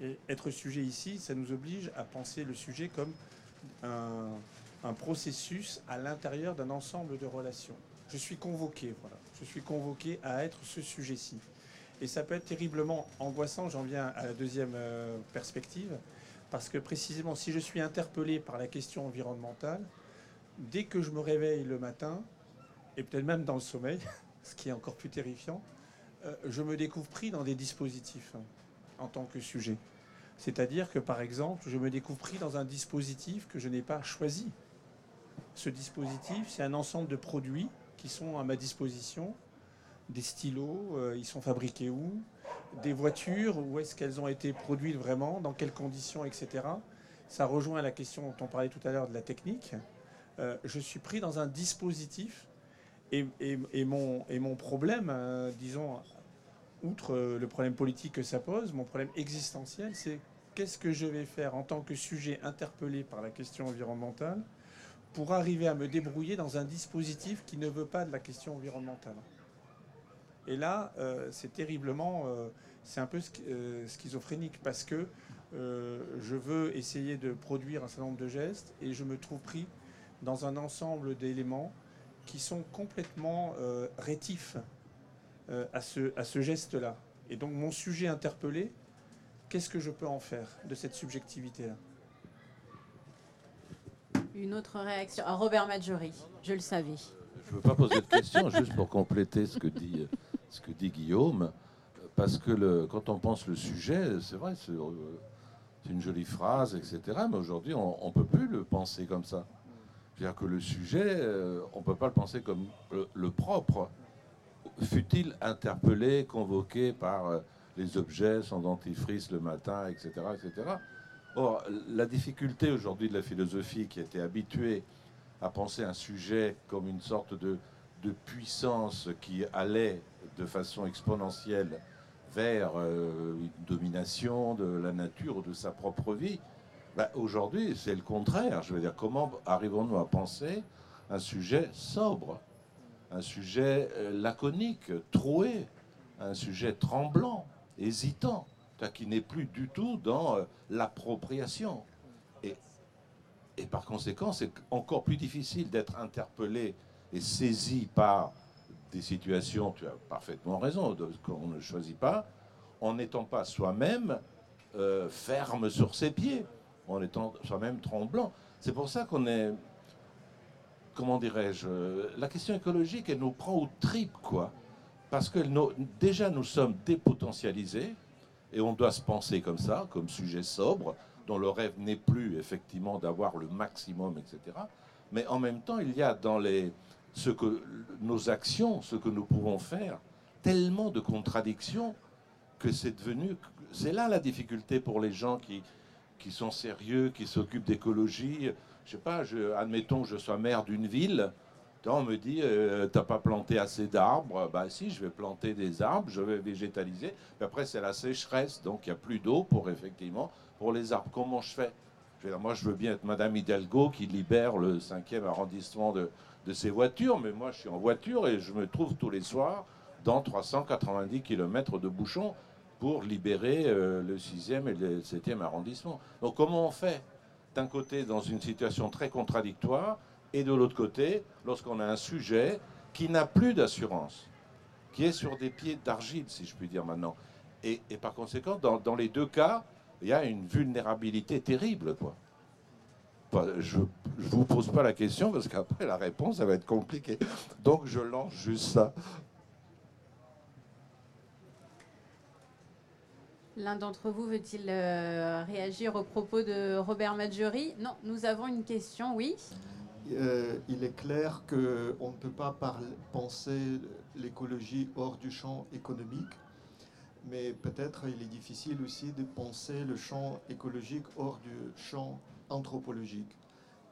Et être sujet ici, ça nous oblige à penser le sujet comme un, un processus à l'intérieur d'un ensemble de relations. Je suis convoqué, voilà. Je suis convoqué à être ce sujet-ci. Et ça peut être terriblement angoissant, j'en viens à la deuxième euh, perspective, parce que précisément si je suis interpellé par la question environnementale, dès que je me réveille le matin, et peut-être même dans le sommeil, ce qui est encore plus terrifiant, euh, je me découvre pris dans des dispositifs hein, en tant que sujet. C'est-à-dire que par exemple, je me découvre pris dans un dispositif que je n'ai pas choisi. Ce dispositif, c'est un ensemble de produits qui sont à ma disposition des stylos, euh, ils sont fabriqués où? Des voitures, où est-ce qu'elles ont été produites vraiment? Dans quelles conditions, etc. Ça rejoint la question dont on parlait tout à l'heure de la technique. Euh, je suis pris dans un dispositif et, mon, problème, euh, disons, outre le problème politique que ça pose, mon problème existentiel, c'est qu'est-ce que je vais faire en tant que sujet interpellé par la question environnementale pour arriver à me débrouiller dans un dispositif qui ne veut pas de la question environnementale. Et là, euh, c'est terriblement, euh, c'est un peu euh, schizophrénique parce que je veux essayer de produire un certain nombre de gestes et je me trouve pris dans un ensemble d'éléments qui sont complètement rétifs à ce, à ce geste-là. Et donc mon sujet interpellé, qu'est-ce que je peux en faire de cette subjectivité-là? Une autre réaction. à Robert Maggiori, je le savais. Je ne veux pas poser de question, juste pour compléter ce que dit ce que dit Guillaume, parce que le, quand on pense le sujet, c'est vrai, c'est euh, une jolie phrase, etc. Mais aujourd'hui, on ne peut plus le penser comme ça. C'est-à-dire que le sujet, euh, on ne peut pas le penser comme le, propre. Fut-il interpellé, convoqué par euh, les objets, son dentifrice le matin, etc., etc. Or, la difficulté aujourd'hui de la philosophie qui était habituée à penser un sujet comme une sorte de, puissance qui allait de façon exponentielle vers euh, une domination de la nature ou de sa propre vie, bah, aujourd'hui c'est le contraire. Je veux dire, comment arrivons-nous à penser un sujet sobre, un sujet euh, laconique, troué, un sujet tremblant, hésitant, qui n'est plus du tout dans euh, l'appropriation? Et, par conséquent, c'est encore plus difficile d'être interpellé et saisi par des situations, tu as parfaitement raison, qu'on ne choisit pas, en n'étant pas soi-même euh, ferme sur ses pieds, en étant soi-même tremblant. C'est pour ça qu'on est, comment dirais-je, la question écologique, elle nous prend au tripes, quoi. Parce que déjà, nous sommes dépotentialisés, et on doit se penser comme ça, comme sujet sobre, dont le rêve n'est plus effectivement d'avoir le maximum, etc. Mais en même temps, il y a dans les, ce que nos actions, ce que nous pouvons faire, tellement de contradictions que c'est devenu. C'est là la difficulté pour les gens qui, qui sont sérieux, qui s'occupent d'écologie. Je sais pas, je, admettons je sois maire d'une ville. On me dit, euh, t'as pas planté assez d'arbres. Bah si, je vais planter des arbres, je vais végétaliser. Puis après, c'est la sécheresse, donc il n'y a plus d'eau pour effectivement pour les arbres. Comment je fais? Moi, je veux bien être Madame Hidalgo qui libère le 5e arrondissement de, de ces voitures, mais moi je suis en voiture et je me trouve tous les soirs dans 390 km de bouchons pour libérer euh, le 6e et le 7e arrondissement. Donc comment on fait? D'un côté, dans une situation très contradictoire, et de l'autre côté, lorsqu'on a un sujet qui n'a plus d'assurance, qui est sur des pieds d'argile, si je puis dire maintenant. Et, par conséquent, dans, dans, les deux cas, il y a une vulnérabilité terrible, je ne vous pose pas la question parce qu'après la réponse, ça va être compliqué. Donc je lance juste ça. L'un d'entre vous veut-il euh, réagir au propos de Robert Maggiori? Non, nous avons une question, oui. Euh, il est clair qu'on ne peut pas penser l'écologie hors du champ économique, mais peut-être il est difficile aussi de penser le champ écologique hors du champ anthropologique.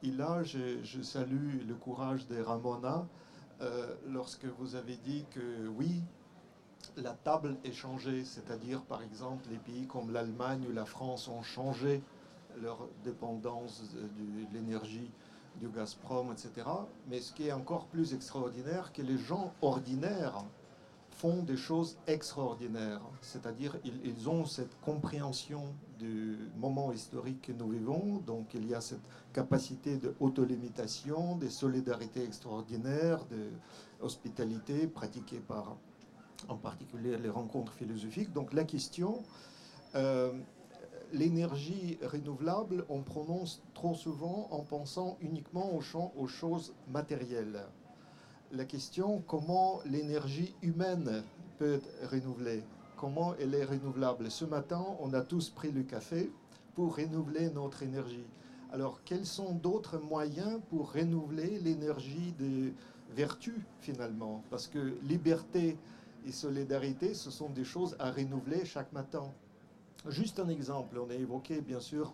Et là, je, salue le courage de Ramona euh, lorsque vous avez dit que oui, la table est changée, c'est-à-dire par exemple les pays comme l'Allemagne ou la France ont changé leur dépendance de l'énergie du Gazprom, etc. Mais ce qui est encore plus extraordinaire, que les gens ordinaires font des choses extraordinaires. C'est-à-dire ils, ont cette compréhension du moment historique que nous vivons. Donc il y a cette capacité de autolimitation, de solidarité extraordinaire, de hospitalité pratiquée par en particulier les rencontres philosophiques. Donc la question, euh, l'énergie renouvelable, on prononce trop souvent en pensant uniquement aux, aux choses matérielles. La question, comment l'énergie humaine peut être renouvelée? Comment elle est renouvelable? Ce matin, on a tous pris le café pour renouveler notre énergie. Alors, quels sont d'autres moyens pour renouveler l'énergie des vertus, finalement? Parce que liberté et solidarité, ce sont des choses à renouveler chaque matin. Juste un exemple, on a évoqué bien sûr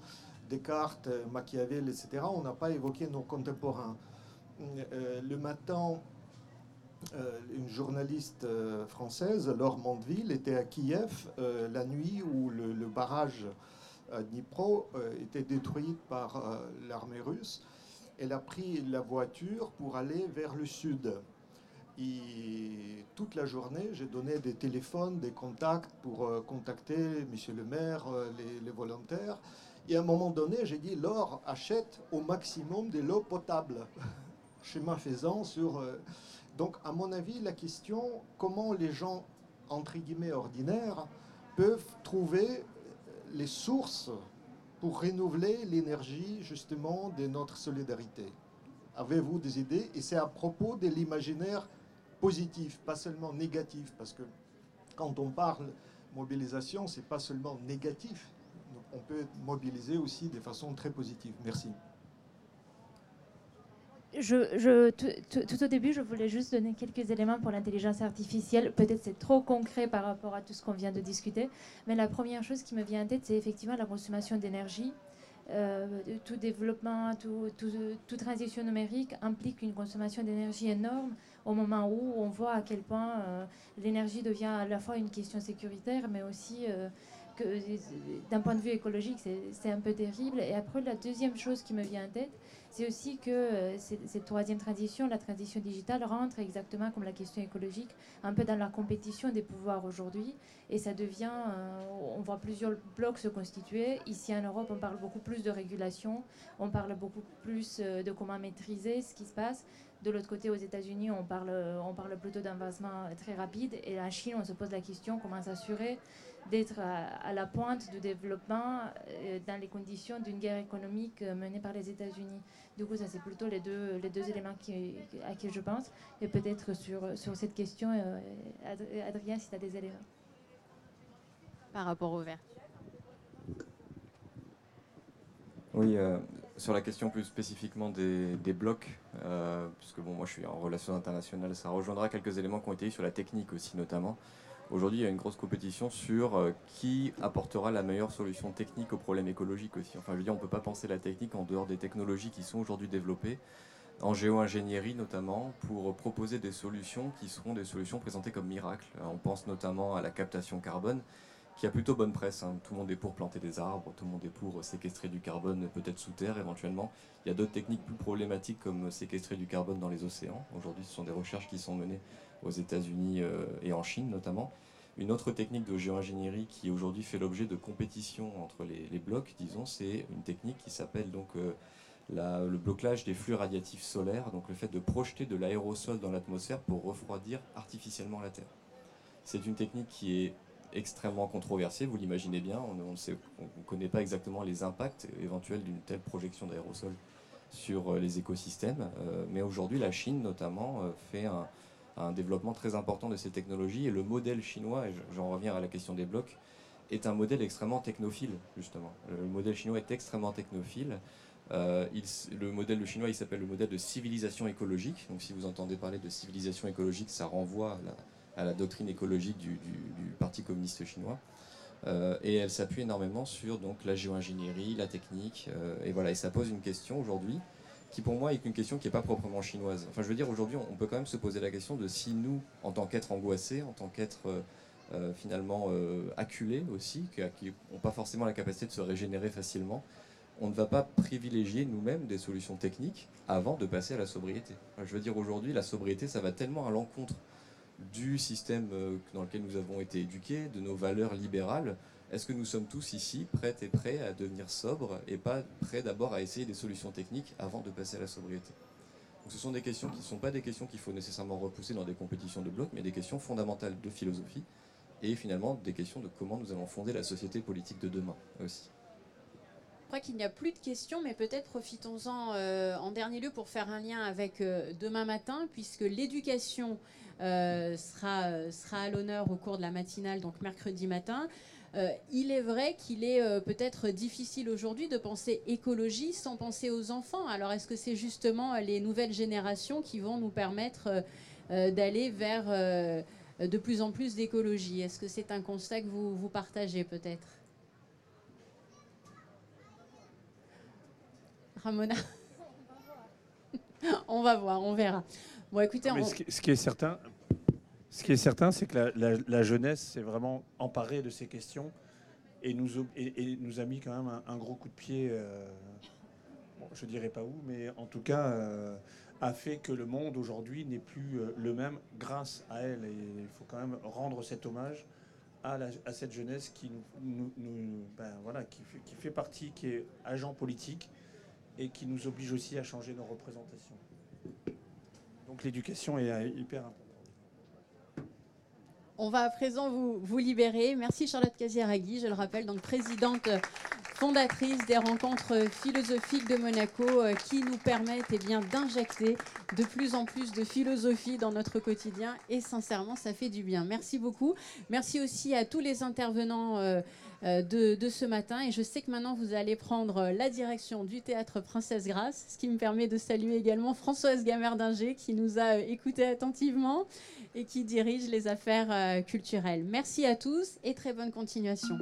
Descartes, Machiavel, etc. On n'a pas évoqué nos contemporains. Euh, le matin, euh, une journaliste euh, française, Laure Mandeville, était à Kiev la nuit où le, le barrage à Dnipro était détruit par l'armée russe. Elle a pris la voiture pour aller vers le sud. Et toute la journée, j'ai donné des téléphones, des contacts pour euh, contacter Monsieur le maire, euh, les, volontaires. Et à un moment donné, j'ai dit, Laure, achète au maximum de l'eau potable. Schéma faisant sur... Euh, donc, à mon avis, la question, comment les gens, entre guillemets, ordinaires, peuvent trouver les sources pour renouveler l'énergie, justement, de notre solidarité. Avez-vous des idées? Et c'est à propos de l'imaginaire positif, pas seulement négatif, parce que quand on parle mobilisation, c'est pas seulement négatif. On peut mobiliser aussi de façon très positive. Merci. Tout, au début, je voulais juste donner quelques éléments pour l'intelligence artificielle. Peut-être c'est trop concret par rapport à tout ce qu'on vient de discuter, mais la première chose qui me vient en tête, c'est effectivement la consommation d'énergie. Euh, tout développement, toute transition numérique implique une consommation d'énergie énorme au moment où on voit à quel point euh, l'énergie devient à la fois une question sécuritaire, mais aussi euh, d'un point de vue écologique, c'est un peu terrible. Et après, la deuxième chose qui me vient en tête, c'est aussi que euh, cette troisième transition, la transition digitale, rentre exactement comme la question écologique, un peu dans la compétition des pouvoirs aujourd'hui. Et ça devient, on voit plusieurs blocs se constituer. Ici en Europe, on parle beaucoup plus de régulation, on parle beaucoup plus de comment maîtriser ce qui se passe. De l'autre côté, aux États-Unis, on parle, on parle plutôt d'un vasement très rapide. Et en Chine, on se pose la question comment s'assurer d'être à, la pointe du développement euh, dans les conditions d'une guerre économique euh, menée par les États-Unis. Du coup, ça, c'est plutôt les deux, les deux éléments qui, à qui je pense. Et peut-être sur, sur cette question, euh, Adrien, si tu as des éléments. Par rapport au vert. Oui, sur la question plus spécifiquement des, blocs, euh, puisque bon, moi je suis en relations internationales, ça rejoindra quelques éléments qui ont été sur la technique aussi notamment. Aujourd'hui, il y a une grosse compétition sur euh, qui apportera la meilleure solution technique aux problèmes écologiques aussi. Enfin, je veux dire, on ne peut pas penser la technique en dehors des technologies qui sont aujourd'hui développées, en géo-ingénierie notamment, pour proposer des solutions qui seront des solutions présentées comme miracles. On pense notamment à la captation carbone qui a plutôt bonne presse. Hein. Tout le monde est pour planter des arbres, tout le monde est pour séquestrer du carbone peut-être sous terre éventuellement. Il y a d'autres techniques plus problématiques comme séquestrer du carbone dans les océans. Aujourd'hui, ce sont des recherches qui sont menées aux États-Unis euh, et en Chine notamment. Une autre technique de géo-ingénierie qui aujourd'hui fait l'objet de compétition entre les, blocs, disons, c'est une technique qui s'appelle donc euh, le blocage des flux radiatifs solaires, donc le fait de projeter de l'aérosol dans l'atmosphère pour refroidir artificiellement la Terre. C'est une technique qui est extrêmement controversé, vous l'imaginez bien. On ne connaît pas exactement les impacts éventuels d'une telle projection d'aérosol sur euh, les écosystèmes. Euh, mais aujourd'hui, la Chine, notamment, euh, fait un, développement très important de ces technologies. Et le modèle chinois, et j'en reviens à la question des blocs, est un modèle extrêmement technophile, justement. Le modèle chinois est extrêmement technophile. le modèle chinois, il s'appelle le modèle de civilisation écologique. Donc, si vous entendez parler de civilisation écologique, ça renvoie à la, à la doctrine écologique du, Parti communiste chinois. Euh, et elle s'appuie énormément sur donc, la géo-ingénierie, la technique. Euh, et voilà, et ça pose une question aujourd'hui qui pour moi est une question qui n'est pas proprement chinoise. Enfin, je veux dire, aujourd'hui, on peut quand même se poser la question de si nous, en tant qu'êtres angoissés, en tant qu'êtres euh, finalement acculés aussi, qui n'ont pas forcément la capacité de se régénérer facilement, on ne va pas privilégier nous-mêmes des solutions techniques avant de passer à la sobriété. je veux dire, aujourd'hui, la sobriété, ça va tellement à l'encontre du système dans lequel nous avons été éduqués, de nos valeurs libérales, est-ce que nous sommes tous ici prêts et prêts à devenir sobres et pas prêts d'abord à essayer des solutions techniques avant de passer à la sobriété? Ce sont des questions qui ne sont pas des questions qu'il faut nécessairement repousser dans des compétitions de blocs, mais des questions fondamentales de philosophie et finalement des questions de comment nous allons fonder la société politique de demain aussi. Je crois qu'il n'y a plus de questions, mais peut-être profitons-en euh, en dernier lieu pour faire un lien avec euh, demain matin, puisque l'éducation euh, sera, sera à l'honneur au cours de la matinale, donc mercredi matin. Il est vrai qu'il est, peut-être difficile aujourd'hui de penser écologie sans penser aux enfants. Alors est-ce que c'est justement les nouvelles générations qui vont nous permettre d'aller vers de plus en plus d'écologie? Est-ce que c'est un constat que vous, vous partagez peut-être? Ramona On va voir, on verra. Bon, écoutez, ce qui est certain, ce qui est certain, c'est que la, jeunesse s'est vraiment emparée de ces questions et nous, nous a mis quand même un, gros coup de pied, euh, je dirais pas où, mais en tout cas euh, a fait que le monde aujourd'hui n'est plus euh, le même grâce à elle. Et il faut quand même rendre cet hommage à, cette jeunesse qui, nous, ben voilà, qui, fait, qui fait partie, qui est agent politique et qui nous oblige aussi à changer nos représentations. Donc l'éducation est hyper importante. On va à présent vous, vous libérer. Merci Charlotte Casiaraghi, je le rappelle, donc présidente fondatrice des rencontres philosophiques de Monaco euh, qui nous permettent eh bien, d'injecter de plus en plus de philosophie dans notre quotidien et sincèrement ça fait du bien. Merci beaucoup. Merci aussi à tous les intervenants euh, euh, de, ce matin et je sais que maintenant vous allez prendre la direction du théâtre Princesse Grasse, ce qui me permet de saluer également Françoise Gamerdinger qui nous a écoutés attentivement et qui dirige les affaires culturelles. Merci à tous et très bonne continuation.